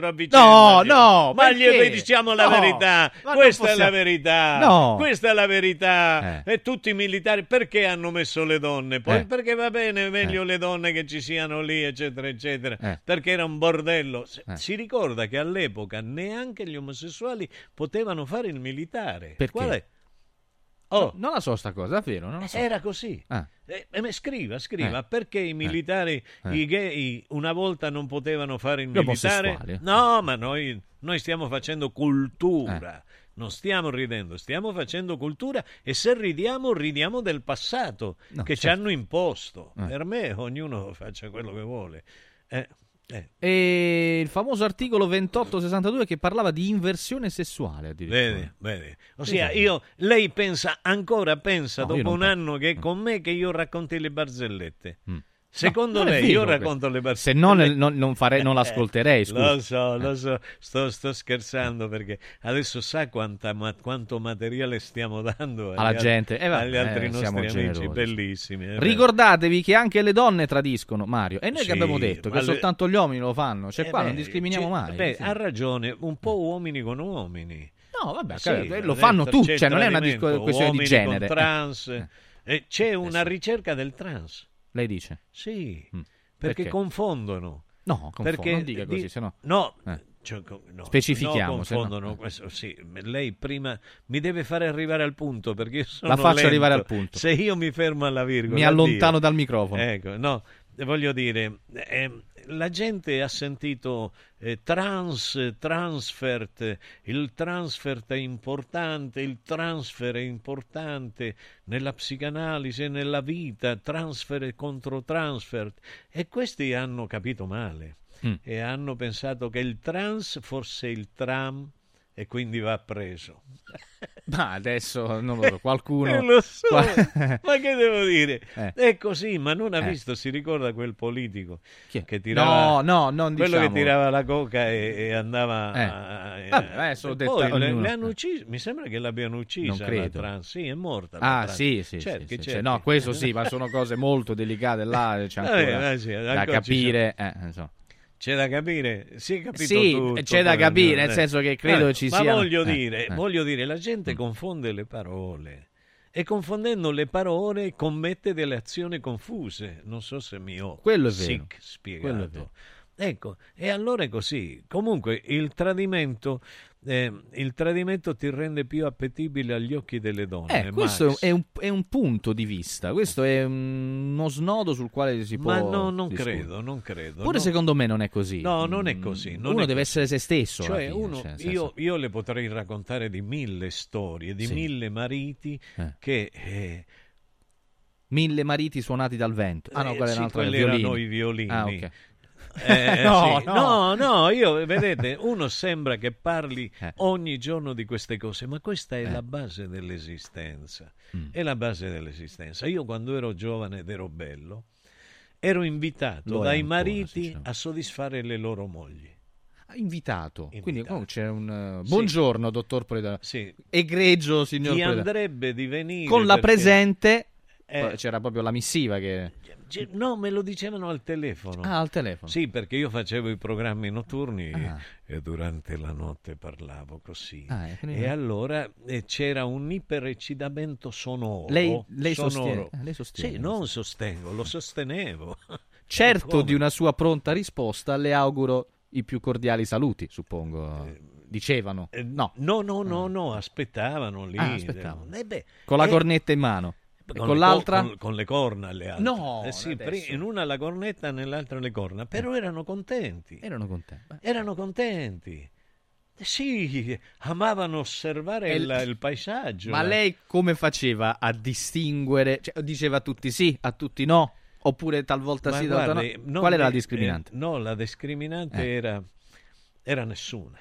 a vicenda. No, no, ma perché? gli diciamo la No, verità. Questa è la possiamo- verità. No. Questa è la verità. Eh. E tutti i militari perché hanno messo le donne? Poi Eh. perché va bene, meglio Eh. le donne che ci siano lì, eccetera, eccetera. Eh. Perché era un bordello. Si- Eh. Si ricorda che all'epoca neanche gli omosessuali potevano fare il militare. Perché? Qual è? Oh. Non la so sta cosa, davvero, non la so. Era così. Ah. Eh, eh, scriva, scriva, Eh. perché i militari, Eh. i gay, una volta non potevano fare il militare? No, ma noi, noi stiamo facendo cultura. Non stiamo ridendo, stiamo facendo cultura e se ridiamo, ridiamo del passato No, che ci certo. hanno imposto. Eh. Per me ognuno faccia quello che vuole. Eh, eh. E il famoso articolo 2862 che parlava di inversione sessuale addirittura. Vedi, vedi. Ossia, Esatto. io, lei pensa, ancora pensa, No, dopo un penso. anno che è con me, che io racconti le barzellette. Mm. Secondo No, non lei, io racconto le barzellette. Se no, non, non farei, non l'ascolterei, scusa. Lo so, lo so, sto, sto scherzando perché adesso sa quanta, ma- quanto materiale stiamo dando agli Alla al- gente. Eh, agli altri eh, nostri amici, bellissimi. Ricordatevi che anche le donne tradiscono, Mario. E noi Sì, che abbiamo detto che le- soltanto gli uomini lo fanno. Cioè, Eh qua non beh, discriminiamo ci- mai. beh, Sì. ha ragione, un po' uomini con uomini. No, vabbè, Sì, eh, lo fanno c'è tutti, cioè non è una disco- questione di genere. Trans, Eh. Eh, c'è una ricerca del trans. Lei dice? Sì, Mm. perché, Perché? confondono. No, confondo, Perché non dica così, di- se no- Eh. cioè, no, Specifichiamo, no, se no- confondono eh. questo, sì. Lei prima mi deve fare arrivare al punto perché io sono La faccio lento. arrivare al punto. Se io mi fermo alla virgola, Mi allontano dal microfono. Ecco, no, voglio dire, ehm, la gente ha sentito eh, trans, transfert, il transfert è importante, il transfer è importante nella psicanalisi e nella vita, transfer contro transfert e questi hanno capito male Mm. e hanno pensato che il trans fosse il tram e quindi va preso. Ma adesso non lo so, qualcuno. Eh, lo so, ma che devo dire? Eh. È così, ma non ha Eh. visto, si ricorda quel politico che tirava... No, no, non Quello diciamo. che tirava la coca e, e andava... Eh. a- Vabbè, adesso detto poi le, ognuno. le hanno uccisi, mi sembra che l'abbiano uccisa Non la trans. Sì, è morta Ah, trans. sì, sì, Certo, sì, sì, certo. No, questo sì, ma sono cose molto delicate là, c'è Vabbè, ancora ma sì, da capire. eh, insomma. C'è da capire, si è capito Sì, tutto, c'è da capire, eh. nel senso che credo Eh, ci ma siano- voglio eh, dire, eh. voglio dire, la gente confonde le parole e confondendo le parole commette delle azioni confuse. Non so se mi ho Quello è vero. sic spiegato. Quello è vero. Ecco, e allora è così. Comunque il tradimento, eh, il tradimento ti rende più appetibile agli occhi delle donne. Eh, questo è un, è un punto di vista, questo è un- uno snodo sul quale si può Ma no, non discutere. credo, non credo. Pure no. secondo me non è così. No, non è Mm, così. non uno è deve così. essere se stesso. Cioè, fine, uno- cioè, io, io le potrei raccontare di mille storie, di Sì. mille mariti Eh. che... eh, Mille mariti suonati dal vento. Ah no, eh, quella è sì, un'altra quelli violini. erano i violini. Ah, ok. Eh, No, sì. no. no, no, io vedete, uno sembra che parli Eh. ogni giorno di queste cose, ma questa è la base dell'esistenza. Mm. È la base dell'esistenza. Io quando ero giovane ed ero bello, ero invitato Lo dai ancora, mariti sinceramente. a soddisfare le loro mogli. Ah, Invitato. Quindi oh, c'è un uh, Sì. buongiorno, dottor Poledano. Sì. Egregio, signor Ti Poledano. andrebbe di venire Con la perché- presente Eh. c'era proprio la missiva che No, me lo dicevano al telefono. Ah, al telefono. Sì, perché io facevo i programmi notturni Ah. e durante la notte parlavo così. Ah, e allora eh, c'era un ipereccitamento sonoro. Lei- lei sonoro. sostiene- eh, lei sostiene Sì, non sostengo, lo sostenevo. Certo di una sua pronta risposta le auguro i più cordiali saluti, suppongo. Dicevano. No. No, no, no, no, aspettavano lì. Ah, aspettavano. Eh beh, Con la eh, cornetta in mano. Con con l'altra? co- con, con le corna alle altre. No, Eh sì, in una la cornetta, nell'altra le corna. Però erano contenti. Erano contenti. Erano contenti. Eh Sì, amavano osservare il, il paesaggio. Ma la- lei come faceva a distinguere? Cioè, diceva a tutti sì, a tutti no? Oppure talvolta Ma sì, talvolta guardi, no? Qual era la discriminante? eh, no, la discriminante Eh. era, era nessuna.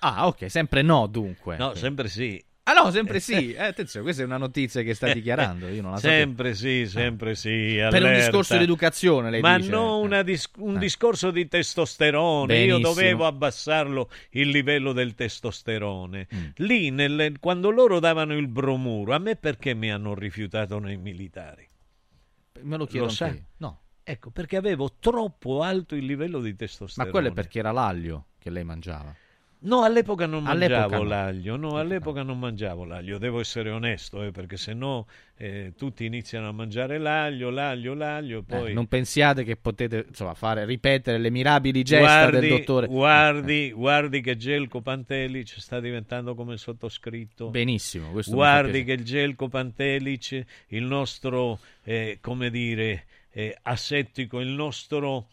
Ah, ok, sempre no dunque. No, sempre sì. Ah no, sempre sì. Eh, attenzione, questa è una notizia che sta dichiarando, io non la. Sempre sì, sempre sì. Per un allerta. discorso di educazione, lei Ma dice. non dis- un discorso di testosterone. Io Benissimo. dovevo abbassarlo il livello del testosterone. Mm. Lì, nelle- quando loro davano il bromuro, a me perché mi hanno rifiutato nei militari? Me lo chiedo Lo anche io. No. Ecco, perché avevo troppo alto il livello di Ma testosterone. quello è perché era l'aglio che lei mangiava. No, all'epoca non All'epoca mangiavo no. l'aglio, no, all'epoca non mangiavo l'aglio, devo essere onesto, eh, perché se no eh, tutti iniziano a mangiare l'aglio, l'aglio, l'aglio, Eh, poi... non pensiate che potete insomma, fare, ripetere le mirabili gesta guardi, del dottore. Guardi, guardi che Gelco Pantelic sta diventando come sottoscritto. Benissimo, questo Guardi che Gelco Pantelic, il nostro, eh, come dire, eh, asettico, il nostro...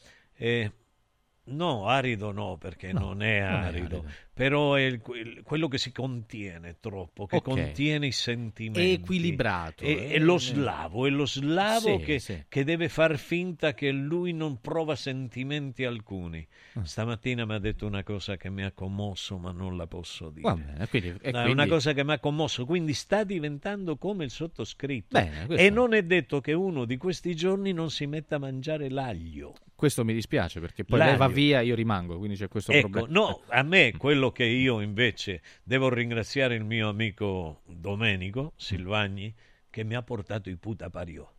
eh, No, arido no, perché No, non è non è arido, arido. però è il- quello che si contiene troppo, che Ok. contiene i sentimenti. Equilibrato, È, eh. è lo slavo, è lo slavo Sì, che, sì. che deve far finta che lui non prova sentimenti alcuni. Ah. Stamattina mi ha detto una cosa che mi ha commosso, ma non la posso dire. Bene, quindi- È quindi- una cosa che mi ha commosso, quindi sta diventando come il sottoscritto. Bene, questo- E non è detto che uno di questi giorni non si metta a mangiare l'aglio. Questo mi dispiace perché poi lei va via, io rimango, quindi c'è questo Ecco, problema. no, a me quello che io invece devo ringraziare il mio amico Domenico Silvagni che mi ha portato i puta pariò.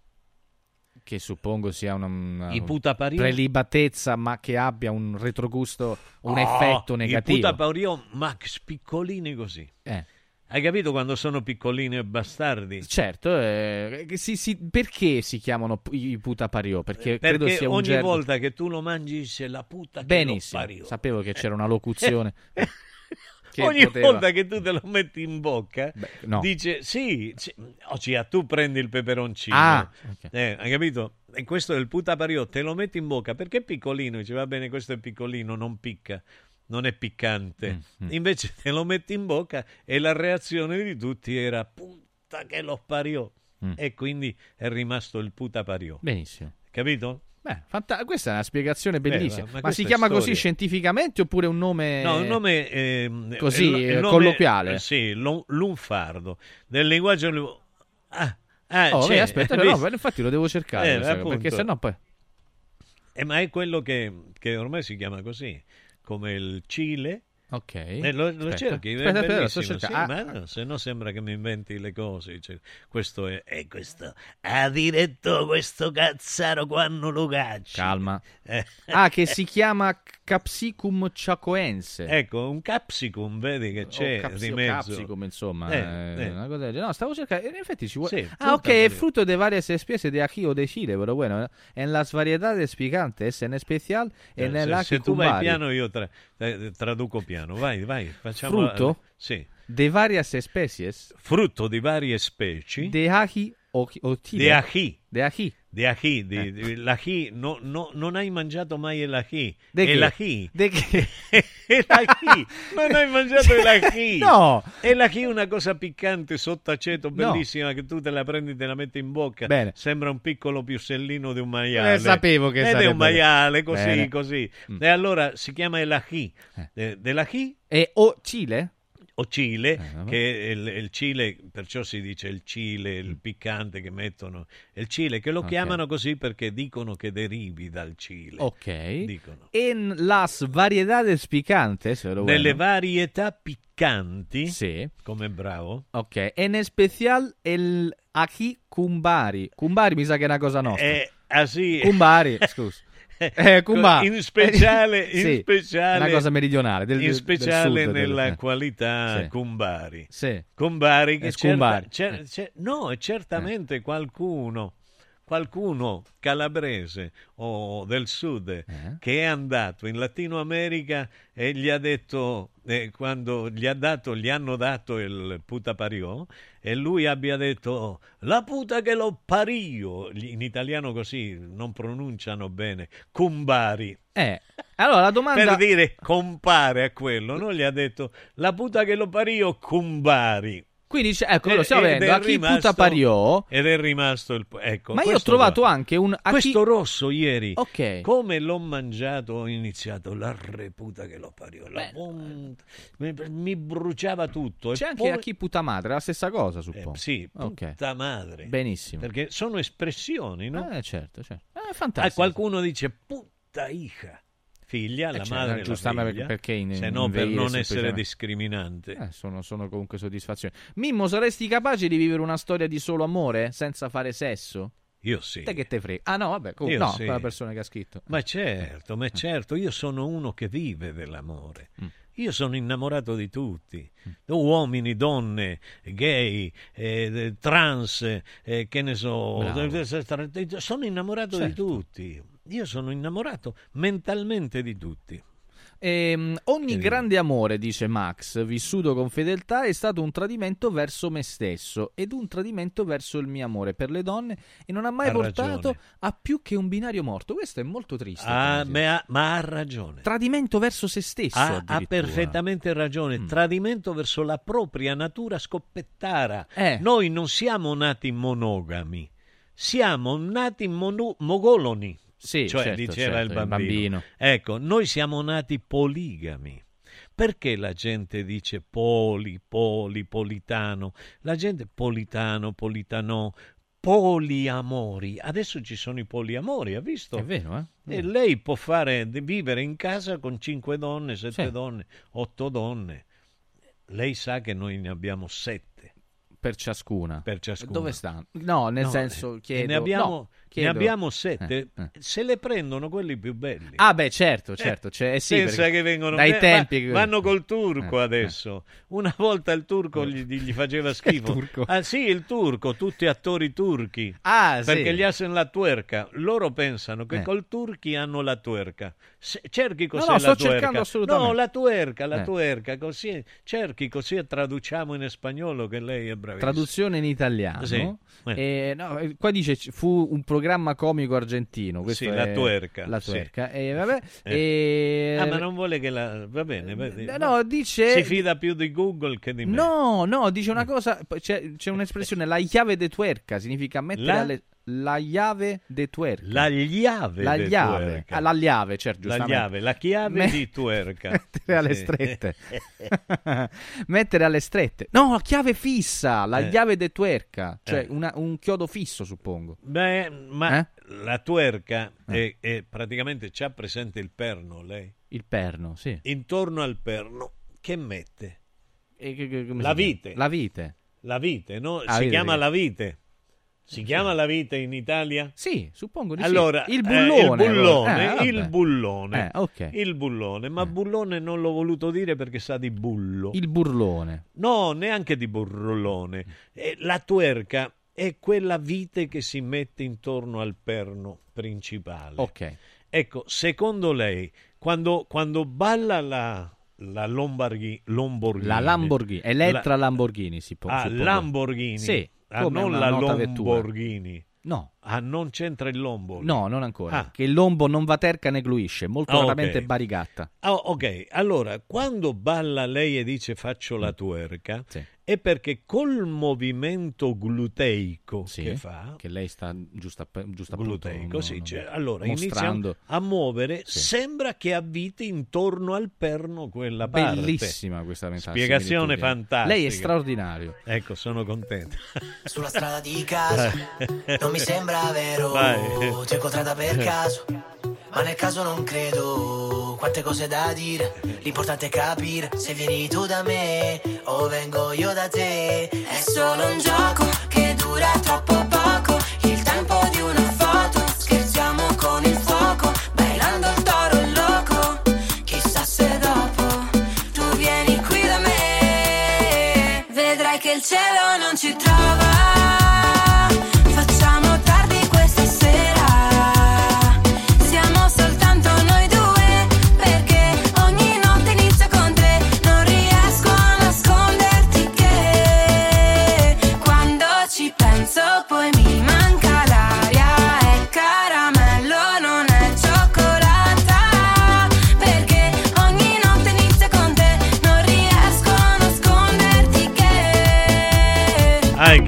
Che suppongo sia una, una I prelibatezza, ma che abbia un retrogusto, un Oh, effetto I negativo. puta pariò, Max, piccolini così. Eh. Hai capito quando sono piccolini e bastardi? Certo, eh, si- si- perché si chiamano i puta pariò? Perché, credo Perché sia un ogni gergo- volta che tu lo mangi c'è la puta che Benissimo, lo pariò. sapevo che c'era una locuzione. Ogni poteva- volta che tu te lo metti in bocca, no. dice sì, sì, Ocia, tu prendi il peperoncino. Ah, ok. Eh, hai capito? E questo è il puta pariò, te lo metti in bocca perché è piccolino, dice va bene, questo è piccolino, non picca, non è piccante. Mm, Invece te lo metti in bocca e la reazione di tutti era puta che lo pariò. Mm. E quindi è rimasto il puta pariò. Benissimo. Capito? Beh, fanta- questa è una spiegazione bellissima. ma ma questa si chiama così storia. scientificamente oppure un nome No, un nome ehm, così eh, nome- colloquiale? eh, Sì, lun- lunfardo. Nel linguaggio Ah, ah, Oh, beh, aspetta, no, infatti lo devo cercare, Eh, perché sennò poi Eh, ma è quello che, che ormai si chiama così, come il Cile. Ok. Eh, lo, lo cerchi, è Aspetta, aspetta, bellissimo, sto sì, ma no, se no sembra che mi inventi le cose. dice, questo è, è questo. Ha diretto questo cazzaro quando lo cacci. Calma. Eh. Ah, che si chiama Capsicum chacoense. Ecco, un capsicum, vedi che c'è o capsi- di mezzo. capsicum, insomma, Eh, eh, eh. una cosa del. No, stavo cercando, in effetti ci vuole. Sì, ah, ok, fría. fruto de varias especies de ají o de chile, pero bueno, en las variedades picantes, en especial en Eh, el se, ají se tu vai piano io tra- traduco piano. Vai, vai, facciamo Frutto? Sì. De varias especies Frutto di varie specie. de ají o, o chile. Di ají. De ají. Di ají, di, di- l'ají, no, no- non hai mangiato mai l'ají. De È l'ají. De che? È l'ají. Non hai mangiato l'ají. No. È una cosa piccante sotto aceto, No. bellissima, che tu te la prendi e te la metti in bocca. Bene. Sembra un piccolo piussellino di un maiale. Eh, sapevo che Ed è sarebbe- un maiale, così, Bene. così. Mm. E allora si chiama l'ají. Eh, dell'ají E o chile? O Cile, Eh, che è il, il Cile, perciò si dice il Cile, il piccante che mettono, il Cile, che lo Mm. Ok. chiamano così perché dicono che derivi dal Cile. Ok. Dicono. En las variedades picantes, pero bueno. Nelle varietà piccanti, Sì. come bravo, Ok, en especial el ají cumbari. Cumbari mi sa che è una cosa nostra. è così. Cumbari, scusa. Eh, cumbari. In speciale, Sì, in speciale, una cosa meridionale, del- in del speciale sud, del- nella eh. qualità Sì. Cumbari. Sì. Cumbari che Eh, certa- cer- Eh. cer- no, certamente qualcuno, qualcuno calabrese o del sud Eh. che è andato in Latino America e gli ha detto, eh, quando gli, ha dato, gli hanno dato il puta pariò e lui abbia detto la puta che lo pario, in italiano così non pronunciano bene, cumbari. Eh, allora la domanda... Per dire compare a quello, non gli ha detto la puta che lo pario, cumbari. Quindi, ecco, lo Ed- stiamo ed vedendo, è a chi rimasto- puta pariò... Ed è rimasto il... Ecco, Ma io ho trovato qua. anche un... a chi- Questo rosso ieri, Ok. come l'ho mangiato, ho iniziato la reputa che lo pariò. Punta- mi, mi bruciava tutto. e C'è anche poi- a chi puta madre, la stessa cosa, suppongo. Eh, sì, Ok. puta madre. Benissimo. Perché sono espressioni, no? Eh, certo, certo. Eh, Ah, fantastico. qualcuno dice puta hija. Figlia, Eh, la cioè, madre, giustamente, figlia, perché in- se no per non essere discriminante. Eh, sono, sono comunque soddisfazioni. Mimmo, saresti capace di vivere una storia di solo amore senza fare sesso? Io sì. Te che te frega? Ah no, vabbè, comunque, no, sì. quella persona che ha scritto. Ma certo, ma certo, io sono uno che vive dell'amore. Mm. Io sono innamorato di tutti, uomini, donne, gay, eh, trans, eh, che ne so, Bravo. sono innamorato di Certo. tutti. Io sono innamorato mentalmente di tutti. Ehm, ogni grande amore, dice Max, vissuto con fedeltà, è stato un tradimento verso me stesso ed un tradimento verso il mio amore per le donne e non ha mai Ha portato ragione. a più che un binario morto. Questo è molto triste. Ah, ma, ha, ma ha ragione. Tradimento verso se stesso. Ha, ha perfettamente ragione. Mm. Tradimento verso la propria natura scoppettara. Eh. Noi non siamo nati monogami, siamo nati mono- mogoloni. Sì, cioè, certo, diceva certo, il il bambino. bambino. Ecco, noi siamo nati poligami. Perché la gente dice poli, poli, politano? La gente politano, politano, poliamori. Adesso ci sono i poliamori, ha visto? È vero, eh? E lei può fare vivere in casa con cinque donne, sette Sì. donne, otto donne. Lei sa che noi ne abbiamo sette. Per ciascuna. Per ciascuna. Dove stanno? No, nel No, senso, eh, chiedo... Ne abbiamo, no, ne chiedo- abbiamo sette. Eh, eh. Se le prendono quelli più belli. Ah, beh, certo, certo. cioè, eh sì, Pensa che vengono dai va- tempi che- vanno col turco Eh, adesso. Una volta il turco gli, gli faceva schifo. turco? Ah, sì, il turco, tutti attori turchi. Ah, sì. perché gli hacen la tuerca. Loro pensano che Eh. col turchi hanno la tuerca. Se- cerchi cos'è no, la sto tuerca. cercando assolutamente. No, la tuerca, la Eh. tuerca, così cerchi così e traduciamo in spagnolo che lei è bravissima. Traduzione in italiano. Sì. Eh. Eh, no, eh, qua dice fu un programma comico argentino. Questo Sì, la tuerca, La sì. tuerca. E vabbè, Eh. e- Ah, ma non vuole che la... Va bene. Eh, no, dice- Si fida più di Google che di me. No, no, dice una cosa. C'è, c'è un'espressione, la chiave de tuerca significa mettere La? alle. La chiave de tuerca. La chiave La tuerca. Ah, la chiave, certo, La giustamente. chiave, la chiave Me- di tuerca. Mettere alle strette. Mettere alle strette. No, la chiave fissa, la Eh. chiave de tuerca. Cioè Eh. una- un chiodo fisso, suppongo. Beh, ma Eh? la tuerca Eh. è, è praticamente c'ha presente il perno, lei? Il perno, sì. Intorno al perno che mette? E che- che- La vite. La vite. La vite, no? Ah, si vite, chiama sì. la vite. Si chiama la vite in Italia? Sì, suppongo di allora, sì. Il eh, bullone. il bullone, allora. Eh, il bullone. Eh, ok. Il bullone, ma bullone non l'ho voluto dire perché sa di bullo. Il burlone. No, neanche di burrolone. Eh, la tuerca è quella vite che si mette intorno al perno principale. Ok. Ecco, secondo lei, quando, quando balla la, la Lombarghi, Lamborghini... La Lamborghini. Elettra Lamborghini si può Ah, suppongo. Lamborghini. Sì, Ah, come non la nota vettura. Lamborghini. No. Ah, non c'entra il lombo. No, non ancora. Ah. Che il lombo non va terca né gluisce, molto Ah, raramente ok. barigatta. Ah, ok, allora, quando balla lei e dice faccio la tuerca, è perché col movimento gluteico Sì, che fa, che lei sta giusto, giusto appunto gluteico, no, sì, cioè, allora mostrando. inizia a muovere, Sì. sembra che avviti intorno al perno quella parte. Bellissima questa meta- Spiegazione fantastica. Lei è straordinario. Ecco, sono contento. Sulla strada di casa non mi sembra vero Vai. Ti ho incontrata per caso Ma nel caso non credo Quante cose da dire. L'importante è capire Se vieni tu da me O vengo io da te. È solo un gioco Che dura troppo poco. Il tempo di una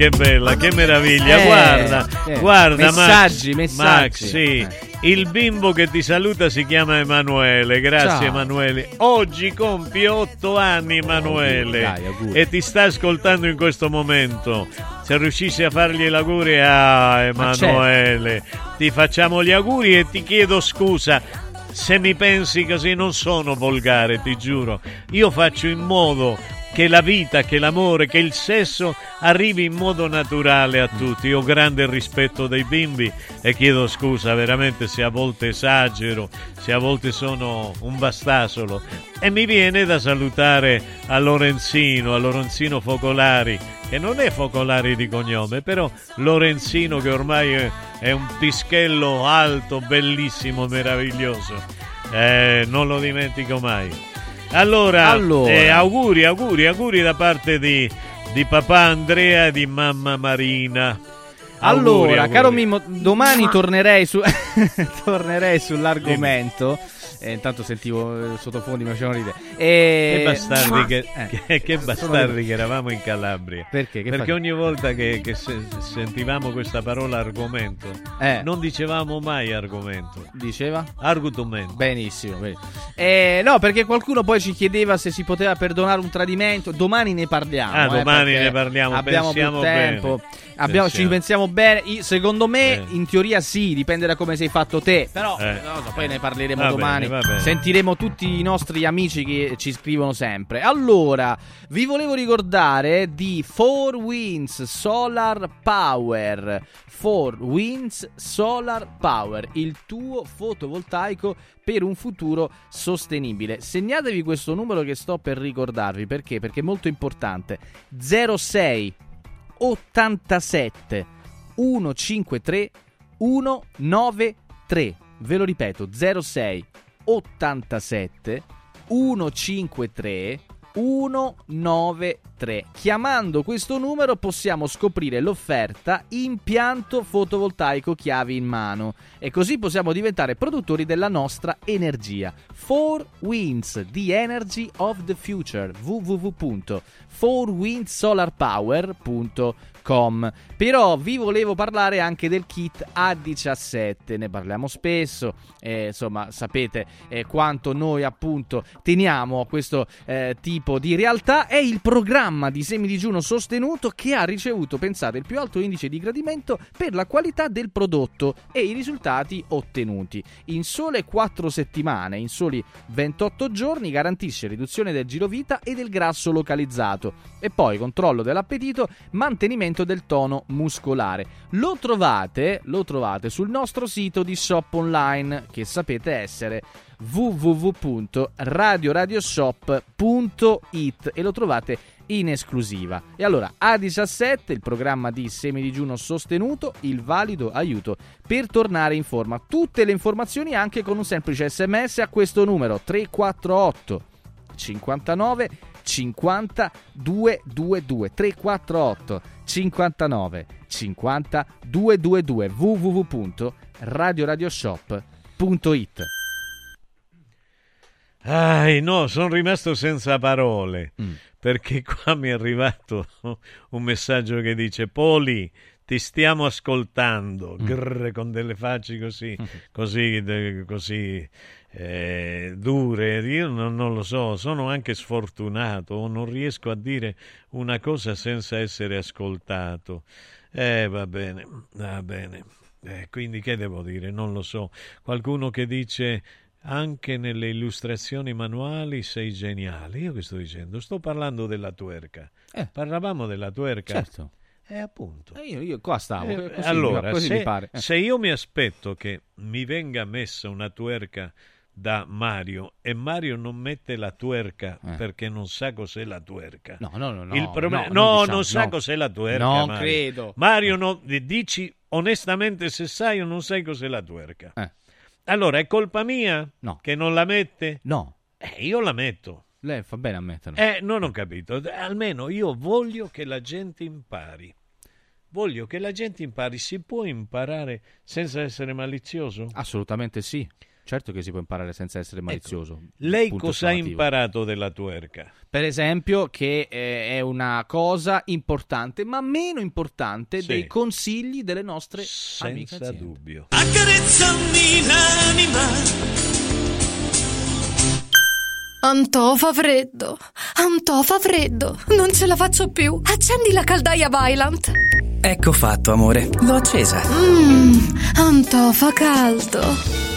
che bella, che meraviglia! Eh, guarda, eh, guarda, messaggi, Max, messaggi. Max, sì. Eh. Il bimbo che ti saluta si chiama Emanuele. Grazie, Ciao. Emanuele. Oggi compie otto anni, Emanuele. Dai, e ti sta ascoltando in questo momento. Se riuscissi a fargli gli auguri, ah, Emanuele, ti facciamo gli auguri e ti chiedo scusa. Se mi pensi così non sono volgare, ti giuro. Io faccio in modo che la vita, che l'amore, che il sesso arrivi in modo naturale a tutti. Io ho grande rispetto dei bimbi e chiedo scusa veramente se a volte esagero, se a volte sono un bastasolo. E mi viene da salutare a Lorenzino, a Lorenzino Focolari, che non è Focolari di cognome, però Lorenzino che ormai è, un pischello alto, bellissimo, meraviglioso. Eh, non lo dimentico mai. Allora, Allora. eh, auguri, auguri, auguri da parte di, di papà Andrea e di mamma Marina. Auguri, Allora, auguri. caro Mimmo, domani tornerei, su- tornerei sull'argomento. Eh, intanto sentivo eh, sottofondi, mi facevano ridere. E... Che bastardi, che, Eh. che- che bastardi che eravamo in Calabria. Perché? Perché fate? ogni volta che, che se- sentivamo questa parola argomento, Eh. non dicevamo mai argomento. Diceva? Argomento. Benissimo. Eh, no, perché qualcuno poi ci chiedeva se si poteva perdonare un tradimento. Domani ne parliamo. Ah, eh, domani ne parliamo, Abbiamo più pensiamo tempo. bene. Abbiamo-. Ci pensiamo bene. Io- secondo me, Eh. in teoria sì, dipende da come sei fatto te. Però, Eh. no, no, poi ne parleremo Va domani. bene, bene. Sentiremo tutti i nostri amici che ci scrivono sempre. Allora, vi volevo ricordare di 4 Winds Solar Power. 4 Winds Solar Power, il tuo fotovoltaico per un futuro sostenibile. Segnatevi questo numero che sto per ricordarvi perché? Perché è molto importante. 06 87 153 193. Ve lo ripeto, 06 87 153 193. Chiamando questo numero possiamo scoprire l'offerta impianto fotovoltaico chiavi in mano e così possiamo diventare produttori della nostra energia. 4 Winds, the energy of the future. www.4windsolarpower.com Com. Però vi volevo parlare anche del kit A17, ne parliamo spesso, eh, insomma sapete eh, quanto noi appunto teniamo a questo eh, tipo di realtà, è il programma di semidigiuno sostenuto che ha ricevuto, pensate, il più alto indice di gradimento per la qualità del prodotto e i risultati ottenuti. In sole 4 settimane, in soli 28 giorni, garantisce riduzione del girovita e del grasso localizzato e poi controllo dell'appetito, mantenimento del tono muscolare. Lo trovate, lo trovate sul nostro sito di shop online che sapete essere www.radioradiosshop.it e lo trovate in esclusiva. E allora A17, il programma di semidigiuno sostenuto, il valido aiuto per tornare in forma. Tutte le informazioni anche con un semplice sms a questo numero 348 59 50 222 348 59 50 222 www.radioradioshop.it Ah, no, sono rimasto senza parole perché qua mi è arrivato un messaggio che dice Poli, ti stiamo ascoltando, grrr, con delle facce così, così, de- così eh, dure. Io non, non lo so, sono anche sfortunato, non riesco a dire una cosa senza essere ascoltato. Eh, va bene, va bene. Eh, quindi che devo dire? Non lo so. Qualcuno che dice anche nelle illustrazioni manuali sei geniale. Io che sto dicendo? Sto parlando della tuerca. Parlavamo della tuerca. Certo. Eh, appunto. Eh, io, io qua stavo. Eh, così, allora, così se. Eh. se io mi aspetto che mi venga messa una tuerca da Mario e Mario non mette la tuerca perché non sa cos'è la tuerca. Eh. No, no, no, no, Il problema- no, no, non non, diciamo, sa no. cos'è la tuerca. Non Mario. credo. Mario, no, dici onestamente se sai o non sai cos'è la tuerca. Eh. Allora, è colpa mia che non la mette? No. Eh, io la metto. Lei fa bene a metterlo. Eh, non ho capito. Almeno io voglio che la gente impari. Voglio che la gente impari. Si può imparare senza essere malizioso? Assolutamente sì. Certo che si può imparare senza essere malizioso. Ecco, Lei cosa ha imparato della tuerca? Per esempio, che eh, è una cosa importante, ma meno importante Sì. dei consigli delle nostre amiche Senza dubbio. Accarezzami l'anima Antò fa freddo. Antò fa freddo. Non ce la faccio più. Accendi la caldaia Vylant. Ecco fatto, amore. L'ho accesa. Mmm, Antò fa caldo.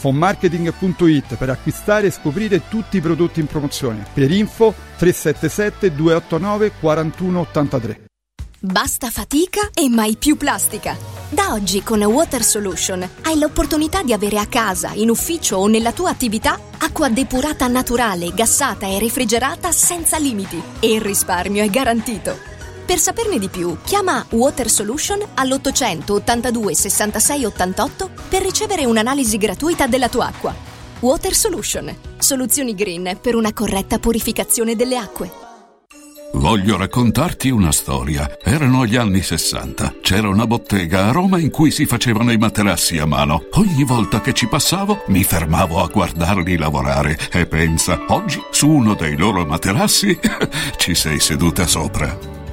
Fonmarketing.it per acquistare e scoprire tutti i prodotti in promozione. Per info 377 289 4183. Basta fatica e mai più plastica. Da oggi con Water Solution hai l'opportunità di avere a casa, in ufficio o nella tua attività acqua depurata naturale, gassata e refrigerata senza limiti e il risparmio è garantito. Per saperne di più, chiama Water Solution all'800 82 66 88 per ricevere un'analisi gratuita della tua acqua. Water Solution, soluzioni green per una corretta purificazione delle acque. Voglio raccontarti una storia. Erano gli anni 60. C'era una bottega a Roma in cui si facevano i materassi a mano. Ogni volta che ci passavo mi fermavo a guardarli lavorare e pensa, oggi su uno dei loro materassi ci sei seduta sopra.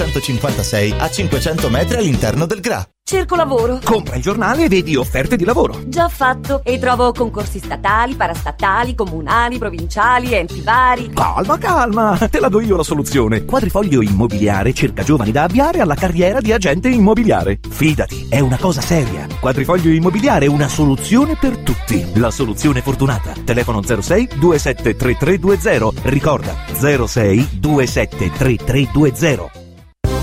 956 a 500 metri all'interno del GRA. Cerco lavoro. Compra il giornale e vedi offerte di lavoro. Già fatto. E trovo concorsi statali, parastatali, comunali, provinciali, enti vari. Calma, calma. Te la do io la soluzione. Quadrifoglio Immobiliare cerca giovani da avviare alla carriera di agente immobiliare. Fidati, è una cosa seria. Quadrifoglio Immobiliare è una soluzione per tutti. La soluzione fortunata. Telefono 06 273320. Ricorda 06 273320.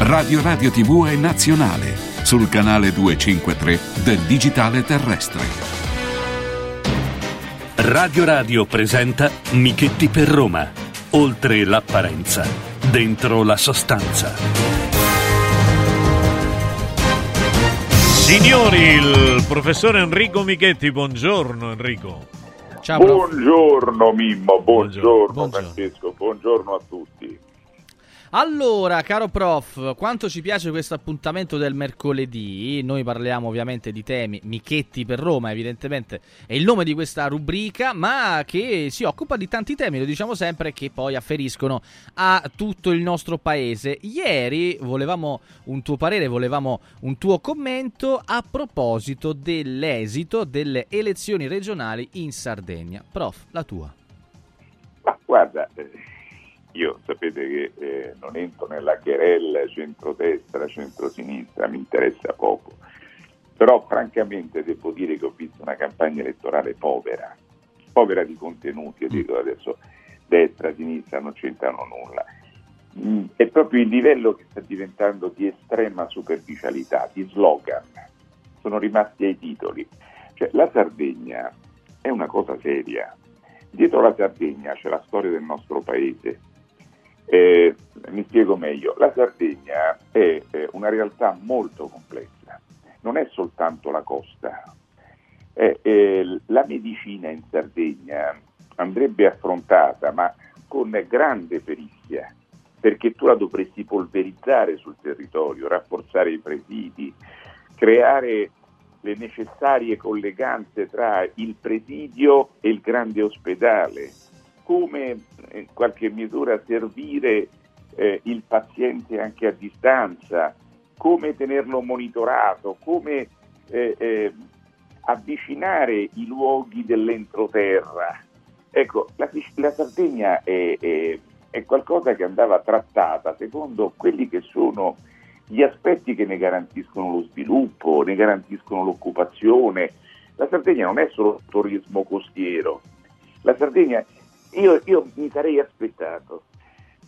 Radio Radio TV è nazionale sul canale 253 del digitale terrestre. Radio Radio presenta Michetti per Roma. Oltre l'apparenza, dentro la sostanza. Signori, il professor Enrico Michetti, buongiorno Enrico. Ciao, buongiorno Mimmo, buongiorno, Buongiorno. Francesco, buongiorno a tutti. Allora, caro prof, quanto ci piace questo appuntamento del mercoledì? Noi parliamo ovviamente di temi Michetti per Roma, evidentemente è il nome di questa rubrica, ma che si occupa di tanti temi, lo diciamo sempre, che poi afferiscono a tutto il nostro paese. Ieri volevamo un tuo parere, volevamo un tuo commento a proposito dell'esito delle elezioni regionali in Sardegna. Prof, la tua. Ma guarda, eh, io sapete che eh, non entro nella querella centrodestra, centrosinistra, mi interessa poco. Però francamente devo dire che ho visto una campagna elettorale povera, povera di contenuti, io dico adesso destra, sinistra non c'entrano nulla. Mm, È proprio il livello che sta diventando di estrema superficialità, di slogan. Sono rimasti ai titoli. Cioè, la Sardegna è una cosa seria. Dietro la Sardegna c'è la storia del nostro paese. Eh, mi spiego meglio, la Sardegna è eh, una realtà molto complessa, non è soltanto la costa. Eh, la medicina in Sardegna andrebbe affrontata, ma con grande perizia, perché tu la dovresti polverizzare sul territorio, rafforzare i presidi, creare le necessarie colleganze tra il presidio e il grande ospedale, come in qualche misura servire eh, il paziente anche a distanza, come tenerlo monitorato, come eh, eh, avvicinare i luoghi dell'entroterra. Ecco, la, la Sardegna è, è- è qualcosa che andava trattata secondo quelli che sono gli aspetti che ne garantiscono lo sviluppo, ne garantiscono l'occupazione. La Sardegna non è solo turismo costiero, la Sardegna, io, io mi sarei aspettato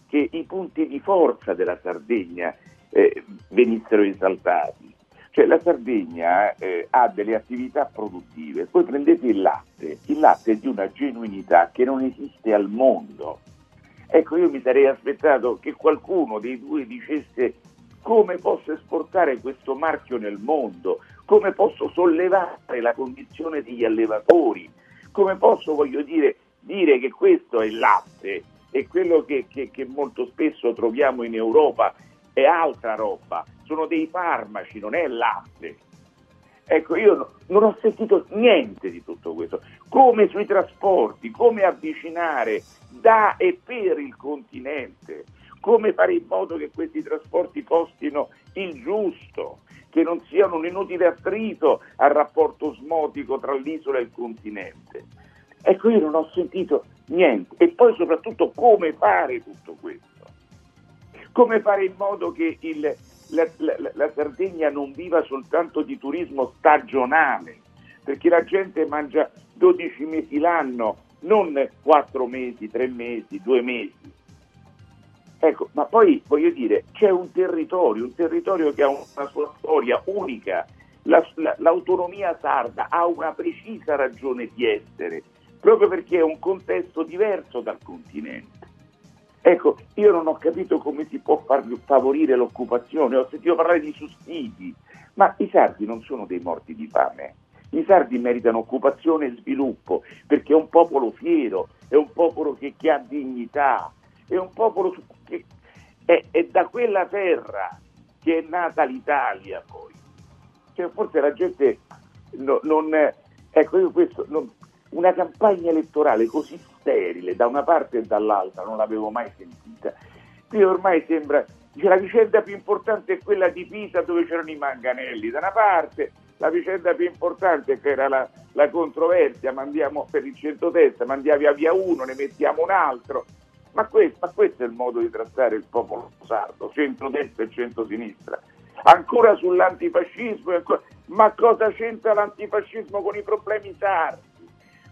che i punti di forza della Sardegna eh, venissero esaltati. Cioè la Sardegna eh, ha delle attività produttive, poi prendete il latte, il latte è di una genuinità che non esiste al mondo. Ecco, io mi sarei aspettato che qualcuno dei due dicesse come posso esportare questo marchio nel mondo, come posso sollevare la condizione degli allevatori, come posso, voglio dire, dire che questo è il latte e quello che, che- che molto spesso troviamo in Europa è altra roba, sono dei farmaci, non è latte. Ecco, io no- non ho sentito niente di tutto questo. Come sui trasporti, come avvicinare da e per il continente, come fare in modo che questi trasporti costino il giusto, che non siano un inutile attrito al rapporto osmotico tra l'isola e il continente. Ecco, io non ho sentito niente. E poi soprattutto come fare tutto questo come fare in modo che il- la, la- la Sardegna non viva soltanto di turismo stagionale, perché la gente mangia 12 mesi l'anno, non 4 mesi, 3 mesi, 2 mesi. Ecco, ma poi voglio dire, c'è un territorio, un territorio che ha una sua storia unica, La- la- l'autonomia sarda ha una precisa ragione di essere, proprio perché è un contesto diverso dal continente. Ecco, io non ho capito come si può far favorire l'occupazione, ho sentito parlare di sussidi, ma i sardi non sono dei morti di fame. I sardi meritano occupazione e sviluppo perché è un popolo fiero, è un popolo che, che ha dignità, è un popolo che è, è da quella terra che è nata l'Italia poi. Cioè, forse la gente no- non... Ecco, io questo... non- una campagna elettorale così sterile da una parte e dall'altra non l'avevo mai sentita. Qui ormai sembra dice, la vicenda più importante è quella di Pisa dove c'erano i manganelli da una parte, la vicenda più importante che era la, la controversia, mandiamo per il centrodestra, mandiamo via via uno, ne mettiamo un altro. Ma questo, ma questo è il modo di trattare il popolo sardo, centrodestra e centrosinistra. Ancora sull'antifascismo, ancora- ma cosa c'entra l'antifascismo con i problemi sardi?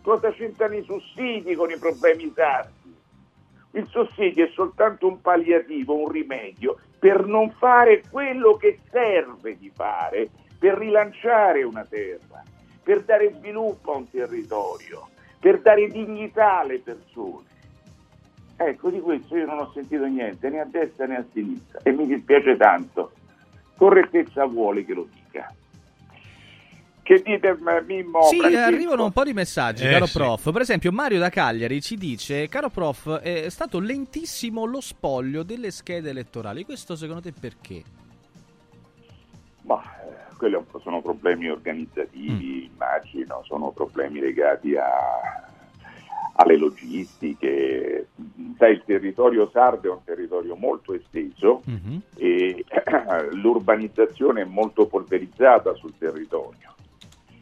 Cosa c'entrano i sussidi con i problemi sardi? Il sussidio è soltanto un palliativo, un rimedio per non fare quello che serve di fare per rilanciare una terra, per dare sviluppo a un territorio, per dare dignità alle persone. Ecco, di questo io non ho sentito niente, né a destra né a sinistra, e mi dispiace tanto. Correttezza vuole che lo dica. Che dite, Mimmo? Sì, Francesco? arrivano un po' di messaggi, Eh, caro sì. prof. Per esempio, Mario da Cagliari ci dice: Caro prof, è stato lentissimo lo spoglio delle schede elettorali. Questo secondo te perché? Ma eh, quelli sono problemi organizzativi, Mm. immagino, sono problemi legati a- alle logistiche. Sai, il territorio sardo è un territorio molto esteso e l'urbanizzazione è molto polverizzata sul territorio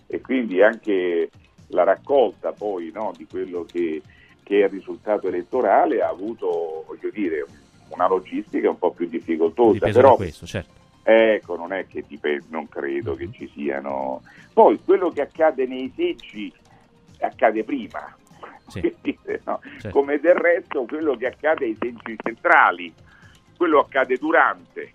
e quindi anche la raccolta poi no, di quello che, che è il risultato elettorale ha avuto, voglio dire, una logistica un po' più difficoltosa. Però, questo, certo. Ecco, non è che dipende, non credo che ci siano. Poi quello che accade nei seggi accade prima, Quindi, no, Certo. come del resto quello che accade ai seggi centrali, quello accade durante.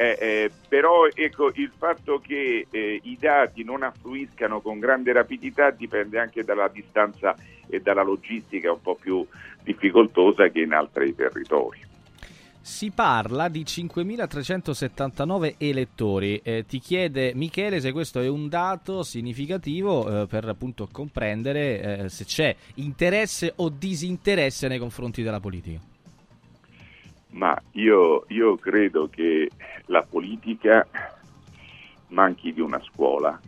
Eh, eh, però ecco, il fatto che eh, i dati non affluiscano con grande rapidità dipende anche dalla distanza e dalla logistica un po' più difficoltosa che in altri territori. Si parla di 5.379 elettori. Eh, ti chiede Michele se questo è un dato significativo eh, per appunto comprendere eh, se c'è interesse o disinteresse nei confronti della politica. Ma io, io credo che la politica manchi di una scuola,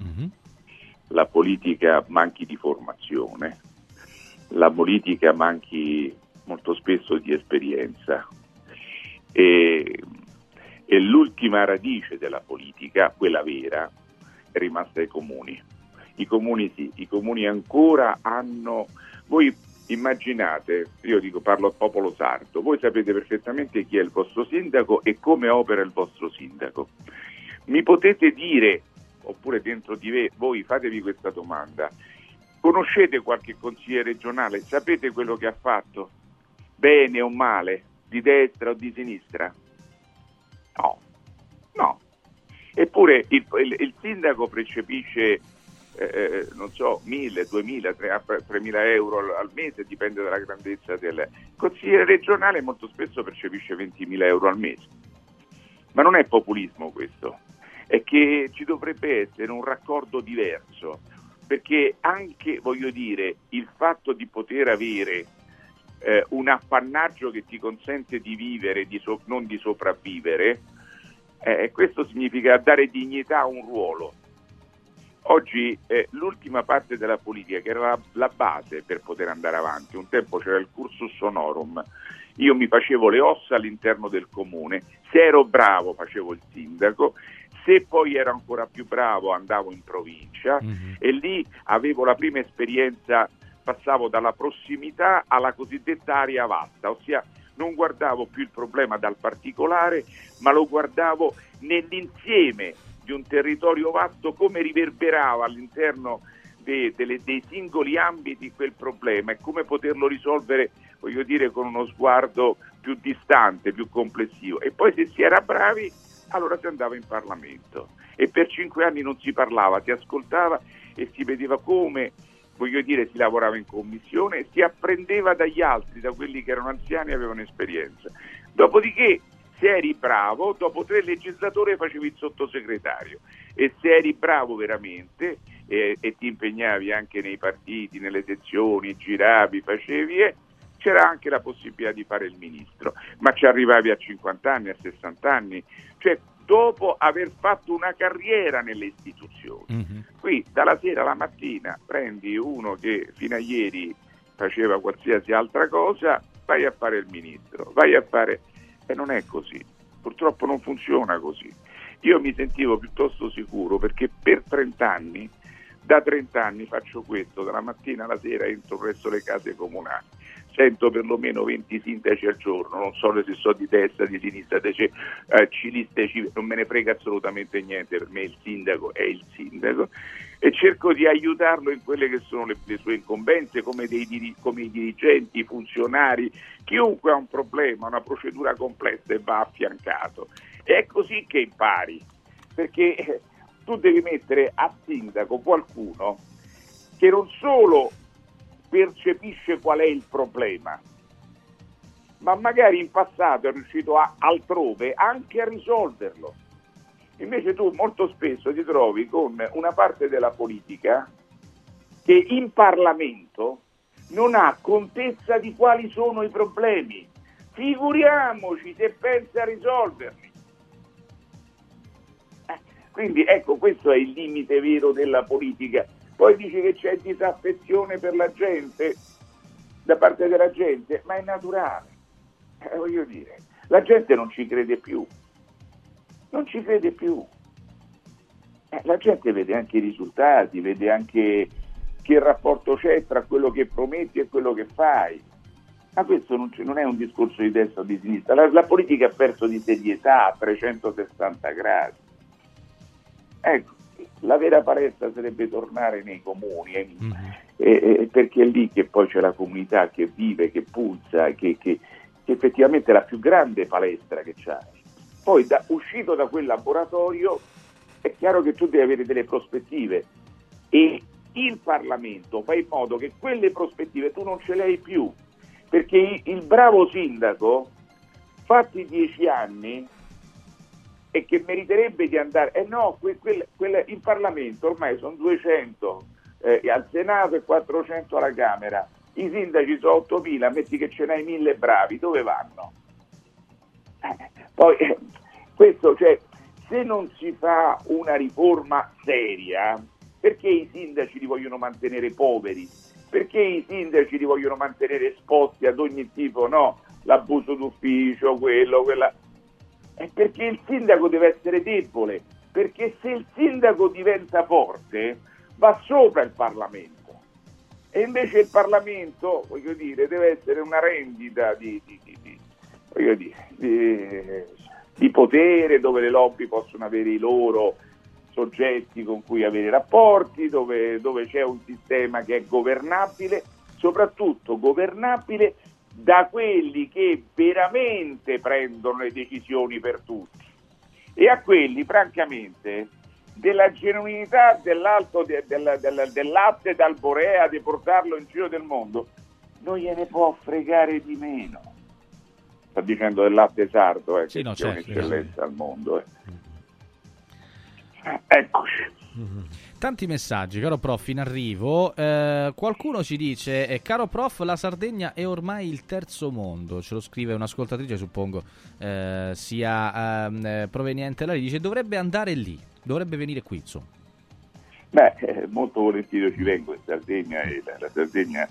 la politica manchi di formazione, la politica manchi molto spesso di esperienza. E, e l'ultima radice della politica, quella vera, è rimasta ai comuni. I comuni sì, i comuni ancora hanno... Voi immaginate, io dico parlo al popolo sardo, voi sapete perfettamente chi è il vostro sindaco e come opera il vostro sindaco. Mi potete dire, oppure dentro di ve- voi fatevi questa domanda, conoscete qualche consigliere regionale? Sapete quello che ha fatto? Bene o male? Di destra o di sinistra? No, no. Eppure il, il- il sindaco percepisce, eh, non so, 1000, 2000, 3000 euro al, mese, dipende dalla grandezza del... Consigliere regionale molto spesso percepisce 20.000 euro al mese. Ma non è populismo questo, è che ci dovrebbe essere un raccordo diverso, perché anche, voglio dire, il fatto di poter avere eh, un appannaggio che ti consente di vivere, di so- non di sopravvivere, eh, questo significa dare dignità a un ruolo. Oggi eh, l'ultima parte della politica, che era la, la, base per poter andare avanti, un tempo c'era il cursus honorum, io mi facevo le ossa all'interno del comune, se ero bravo facevo il sindaco, se poi ero ancora più bravo andavo in provincia mm-hmm. e lì avevo la prima esperienza, passavo dalla prossimità alla cosiddetta area vasta, ossia non guardavo più il problema dal particolare, ma lo guardavo nell'insieme di un territorio vasto come riverberava all'interno dei, delle, dei singoli ambiti quel problema e come poterlo risolvere, voglio dire, con uno sguardo più distante, più complessivo. E poi se si era bravi, allora si andava in Parlamento. E per cinque anni non si parlava, si ascoltava e si vedeva come, voglio dire, si lavorava in commissione e si apprendeva dagli altri, da quelli che erano anziani e avevano esperienza. Dopodiché se eri bravo, dopo tre legislature facevi il sottosegretario e se eri bravo veramente e, e ti impegnavi anche nei partiti, nelle sezioni, giravi, facevi, eh, c'era anche la possibilità di fare il ministro, ma ci arrivavi a 50 anni, a 60 anni, cioè dopo aver fatto una carriera nelle istituzioni. Mm-hmm. Qui dalla sera alla mattina prendi uno che fino a ieri faceva qualsiasi altra cosa, vai a fare il ministro, vai a fare e non è così, purtroppo non funziona così. Io mi sentivo piuttosto sicuro perché per 30 anni, da 30 anni faccio questo, dalla mattina alla sera entro presso le case comunali sento perlomeno 20 sindaci al giorno, non so se so di destra, di sinistra, di eh, ciliste, non me ne frega assolutamente niente, per me il sindaco è il sindaco e cerco di aiutarlo in quelle che sono le, le sue incombenze come, dei, come, i dirigenti, i funzionari, chiunque ha un problema, una procedura complessa e va affiancato. E è così che impari, perché eh, tu devi mettere a sindaco qualcuno che non solo percepisce qual è il problema, ma magari in passato è riuscito a, altrove anche a risolverlo. Invece tu molto spesso ti trovi con una parte della politica che in Parlamento non ha contezza di quali sono i problemi. Figuriamoci se pensa a risolverli. Eh, quindi ecco, questo è il limite vero della politica poi dice che c'è disaffezione per la gente, da parte della gente, ma è naturale. Eh, voglio dire, la gente non ci crede più. Non ci crede più. Eh, la gente vede anche i risultati, vede anche che rapporto c'è tra quello che prometti e quello che fai. Ma questo non, non è un discorso di destra o di sinistra. La, la politica ha perso di serietà a 360 gradi. Ecco, la vera palestra sarebbe tornare nei comuni, eh, mm-hmm. eh, perché è lì che poi c'è la comunità che vive, che pulsa, che, che, che effettivamente è la più grande palestra che c'è. Poi da, uscito da quel laboratorio è chiaro che tu devi avere delle prospettive e il Parlamento fa in modo che quelle prospettive tu non ce le hai più, perché il, il bravo sindaco, fatti dieci anni, e che meriterebbe di andare, eh no, que, que, que, in Parlamento ormai sono 200 eh, al Senato e 400 alla Camera, i sindaci sono 8.000, metti che ce n'hai 1.000 bravi, dove vanno? Eh, poi eh, questo, cioè, se non si fa una riforma seria, perché i sindaci li vogliono mantenere poveri? Perché i sindaci li vogliono mantenere esposti ad ogni tipo, no? L'abuso d'ufficio, quello, quella è perché il sindaco deve essere debole, perché se il sindaco diventa forte va sopra il Parlamento. E invece il Parlamento, voglio dire, deve essere una rendita di, di, di, di, potere dove le lobby possono avere i loro soggetti con cui avere rapporti, dove, dove c'è un sistema che è governabile, soprattutto governabile da quelli che veramente prendono le decisioni per tutti e a quelli francamente della genuinità dell'alto de, del, del, del, latte d'alborea di portarlo in giro del mondo non gliene può fregare di meno sta dicendo del latte sardo eh, sì, no, che certo, è un'eccellenza sì. al mondo eh. eccoci mm-hmm. Tanti messaggi, caro prof, in arrivo. Eh, qualcuno ci dice, eh, caro prof, la Sardegna è ormai il terzo mondo. Ce lo scrive un'ascoltatrice, suppongo eh, sia ehm, eh, proveniente da lì. Dice, dovrebbe andare lì, dovrebbe venire qui, insomma. Beh, eh, molto volentieri ci vengo in Sardegna e la, la Sardegna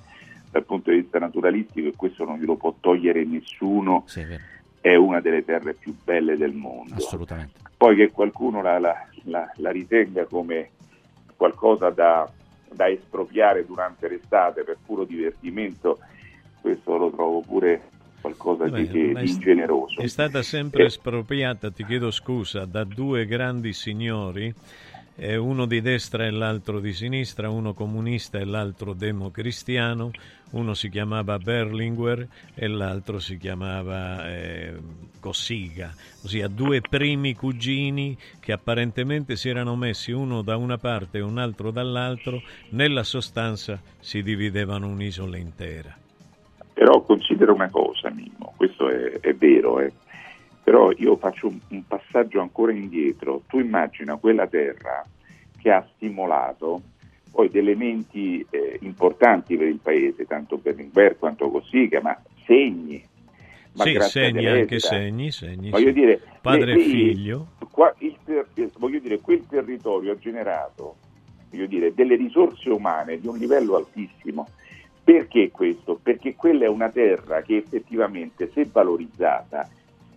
dal punto di vista naturalistico, e questo non glielo può togliere nessuno, Sì, è è una delle terre più belle del mondo. Assolutamente. Poi che qualcuno la- la- la ritenga come qualcosa da, da espropriare durante l'estate per puro divertimento, questo lo trovo pure qualcosa di, Beh, di è- ingeneroso. È stata sempre Eh, espropriata, ti chiedo scusa, da due grandi signori, uno di destra e l'altro di sinistra, uno comunista e l'altro democristiano, uno si chiamava Berlinguer e l'altro si chiamava eh, Cossiga, ossia due primi cugini che apparentemente si erano messi uno da una parte e un altro dall'altro, nella sostanza si dividevano un'isola intera. Però considera una cosa, Mimmo, questo è, è vero, eh. Però io faccio un, un passaggio ancora indietro. Tu immagina quella terra che ha stimolato poi degli elementi eh, importanti per il paese, tanto Berlinguer quanto Cossiga, ma segni. Ma sì, segni Deletta. anche segni, segni. Voglio sì. dire, Padre e figlio. qua- ter- eh, voglio dire, quel territorio ha generato voglio dire, delle risorse umane di un livello altissimo. Perché questo? Perché quella è una terra che effettivamente, se valorizzata,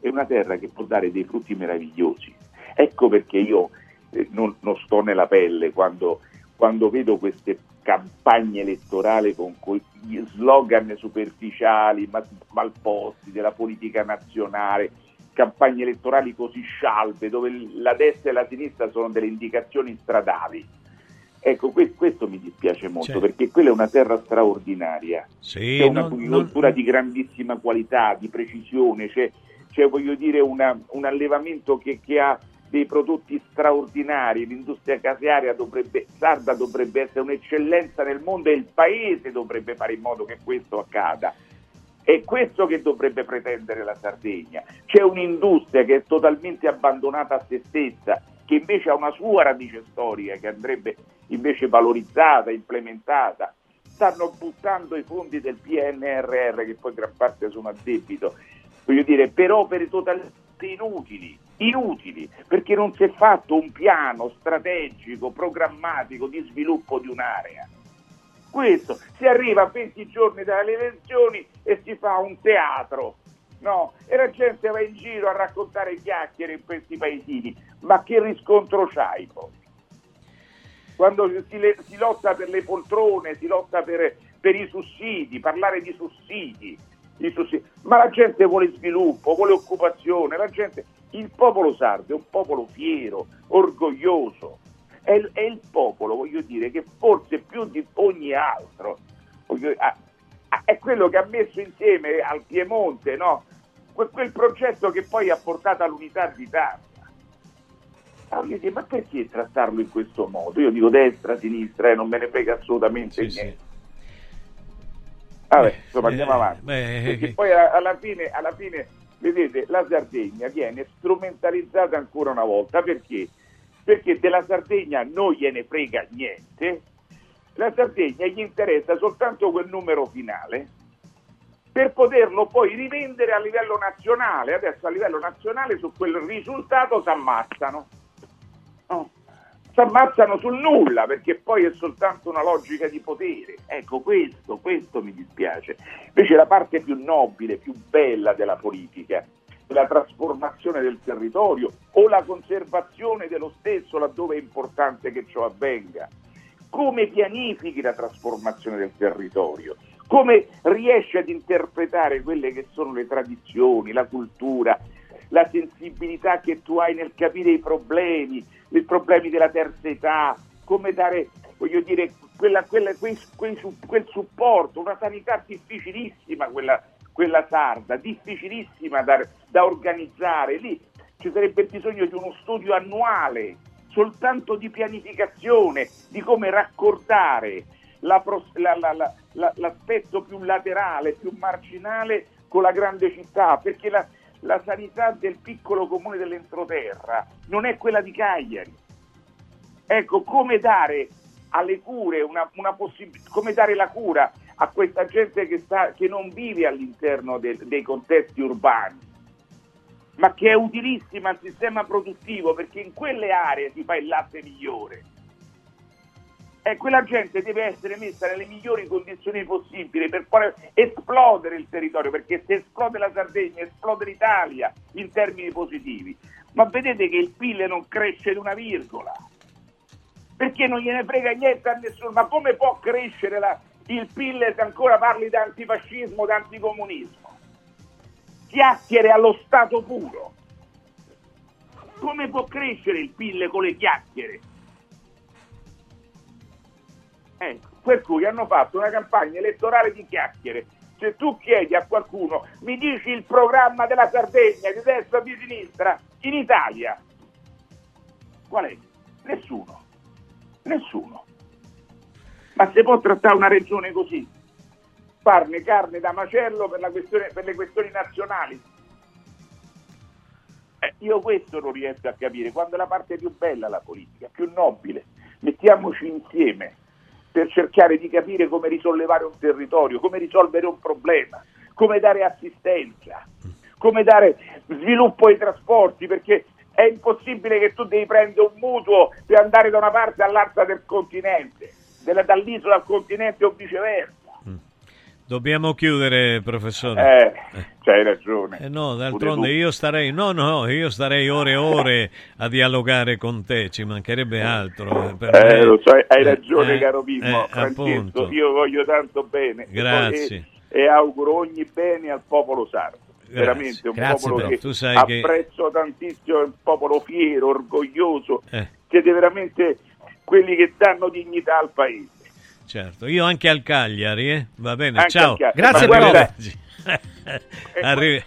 è una terra che può dare dei frutti meravigliosi. Ecco perché io eh, non, non sto nella pelle quando, quando vedo queste campagne elettorali con quegli slogan superficiali, ma- malposti della politica nazionale, campagne elettorali così scialbe, dove la destra e la sinistra sono delle indicazioni stradali. Ecco, que- questo mi dispiace molto Certo. perché quella è una terra straordinaria. Sì, c'è una non- agricoltura di grandissima qualità, di precisione, c'è, c'è, voglio dire una- un allevamento che, che ha dei prodotti straordinari, l'industria casearia dovrebbe, sarda dovrebbe essere un'eccellenza nel mondo e il paese dovrebbe fare in modo che questo accada. È questo che dovrebbe pretendere la Sardegna. C'è un'industria che è totalmente abbandonata a se stessa, che invece ha una sua radice storica che andrebbe invece valorizzata, implementata. Stanno buttando i fondi del PNRR, che poi gran parte sono a debito, voglio dire, per opere totalmente inutili, inutili, perché non si è fatto un piano strategico, programmatico di sviluppo di un'area. Questo, si arriva a 20 giorni dalle elezioni e si fa un teatro, no? E la gente va in giro a raccontare chiacchiere in questi paesini, ma che riscontro c'hai poi? Quando si, le- si lotta per le poltrone, si lotta per, per i sussidi, parlare di sussidi, di sussidi, ma la gente vuole sviluppo, vuole occupazione, la gente, il popolo sardo è un popolo fiero, orgoglioso, è, il- è il popolo, voglio dire, che forse più di ogni altro voglio- ha- ha- è quello che ha messo insieme al Piemonte no? Que- quel progetto che poi ha portato all'unità d'Italia. Ah, voglio dire, ma perché trattarlo in questo modo? Io dico destra, sinistra, eh, non me ne frega assolutamente niente. Vabbè, insomma, eh, andiamo avanti. beh, Perché che- poi alla fine, alla fine, vedete, la Sardegna viene strumentalizzata ancora una volta. Perché? Perché della Sardegna non gliene frega niente. La Sardegna gli interessa soltanto quel numero finale per poterlo poi rivendere a livello nazionale. Adesso a livello nazionale su quel risultato si ammazzano. No. Si ammazzano sul nulla perché poi è soltanto una logica di potere. Ecco, questo, questo mi dispiace. Invece la parte più nobile, più bella della politica, la trasformazione del territorio o la conservazione dello stesso laddove è importante che ciò avvenga. Come pianifichi la trasformazione del territorio? Come riesci ad interpretare quelle che sono le tradizioni, la cultura, la sensibilità che tu hai nel capire i problemi, i problemi della terza età, come dare, voglio dire, quella- quella- quei- quei quel supporto, una sanità difficilissima quella, quella sarda, difficilissima da, da organizzare. Lì ci sarebbe bisogno di uno studio annuale soltanto di pianificazione, di come raccordare la- la- la- l'aspetto più laterale, più marginale con la grande città, perché la, la sanità del piccolo comune dell'entroterra non è quella di Cagliari, Ecco, come dare alle cure una, una possibilità, come dare la cura a questa gente che, sta, che non vive all'interno de, dei contesti urbani, ma che è utilissima al sistema produttivo perché in quelle aree si fa il latte migliore. E quella gente deve essere messa nelle migliori condizioni possibili per far esplodere il territorio, perché se esplode la Sardegna, esplode l'Italia in termini positivi. Ma vedete che il PIL non cresce di una virgola perché non gliene frega niente a nessuno. Ma come può crescere la, il PIL se ancora parli di antifascismo, di anticomunismo? Chiacchiere allo stato puro. Come può crescere il PIL con le chiacchiere? Ecco, per cui hanno fatto una campagna elettorale di chiacchiere. Se tu chiedi a qualcuno, mi dici il programma della Sardegna di destra o di sinistra in Italia, qual è? Nessuno. Nessuno. Ma si può trattare una regione così? Farne carne da macello per, questione, per le questioni nazionali? Eh, io questo non riesco a capire. Quando la parte più bella la politica, più nobile, mettiamoci insieme per cercare di capire come risollevare un territorio, come risolvere un problema, come dare assistenza, come dare sviluppo ai trasporti, perché è impossibile che tu devi prendere un mutuo per andare da una parte all'altra del continente, dall'isola al continente o viceversa. Dobbiamo chiudere, professore. Eh, c'hai ragione. Eh no, d'altronde io starei, no, no, io starei ore e ore a dialogare con te, ci mancherebbe altro. eh, Eh, me- lo so, hai ragione eh, caro Mimmo, eh, Francesco, appunto. io voglio tanto bene. Grazie. E, e auguro ogni bene al popolo sardo. Veramente un Grazie, popolo però. che sai che- apprezzo tantissimo, è un popolo fiero, orgoglioso, Eh. siete veramente quelli che danno dignità al paese. Certo, io anche al Cagliari, eh? va bene, Anche ciao. Grazie, Ma guarda- Arrivederci. Arri-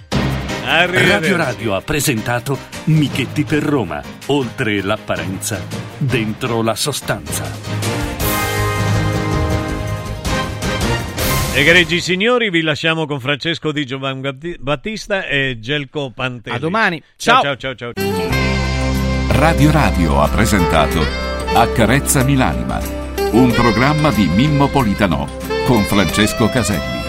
arrivederci. Radio Radio ha presentato Michetti per Roma. Oltre l'apparenza, dentro la sostanza. Egregi signori, vi lasciamo con Francesco Di Giovan Battista e Gelco Pantelli. A domani. Ciao, Ciao. ciao, ciao. ciao. Radio Radio ha presentato Accarezza Milanima, un programma di Mimmo Politano con Francesco Caselli.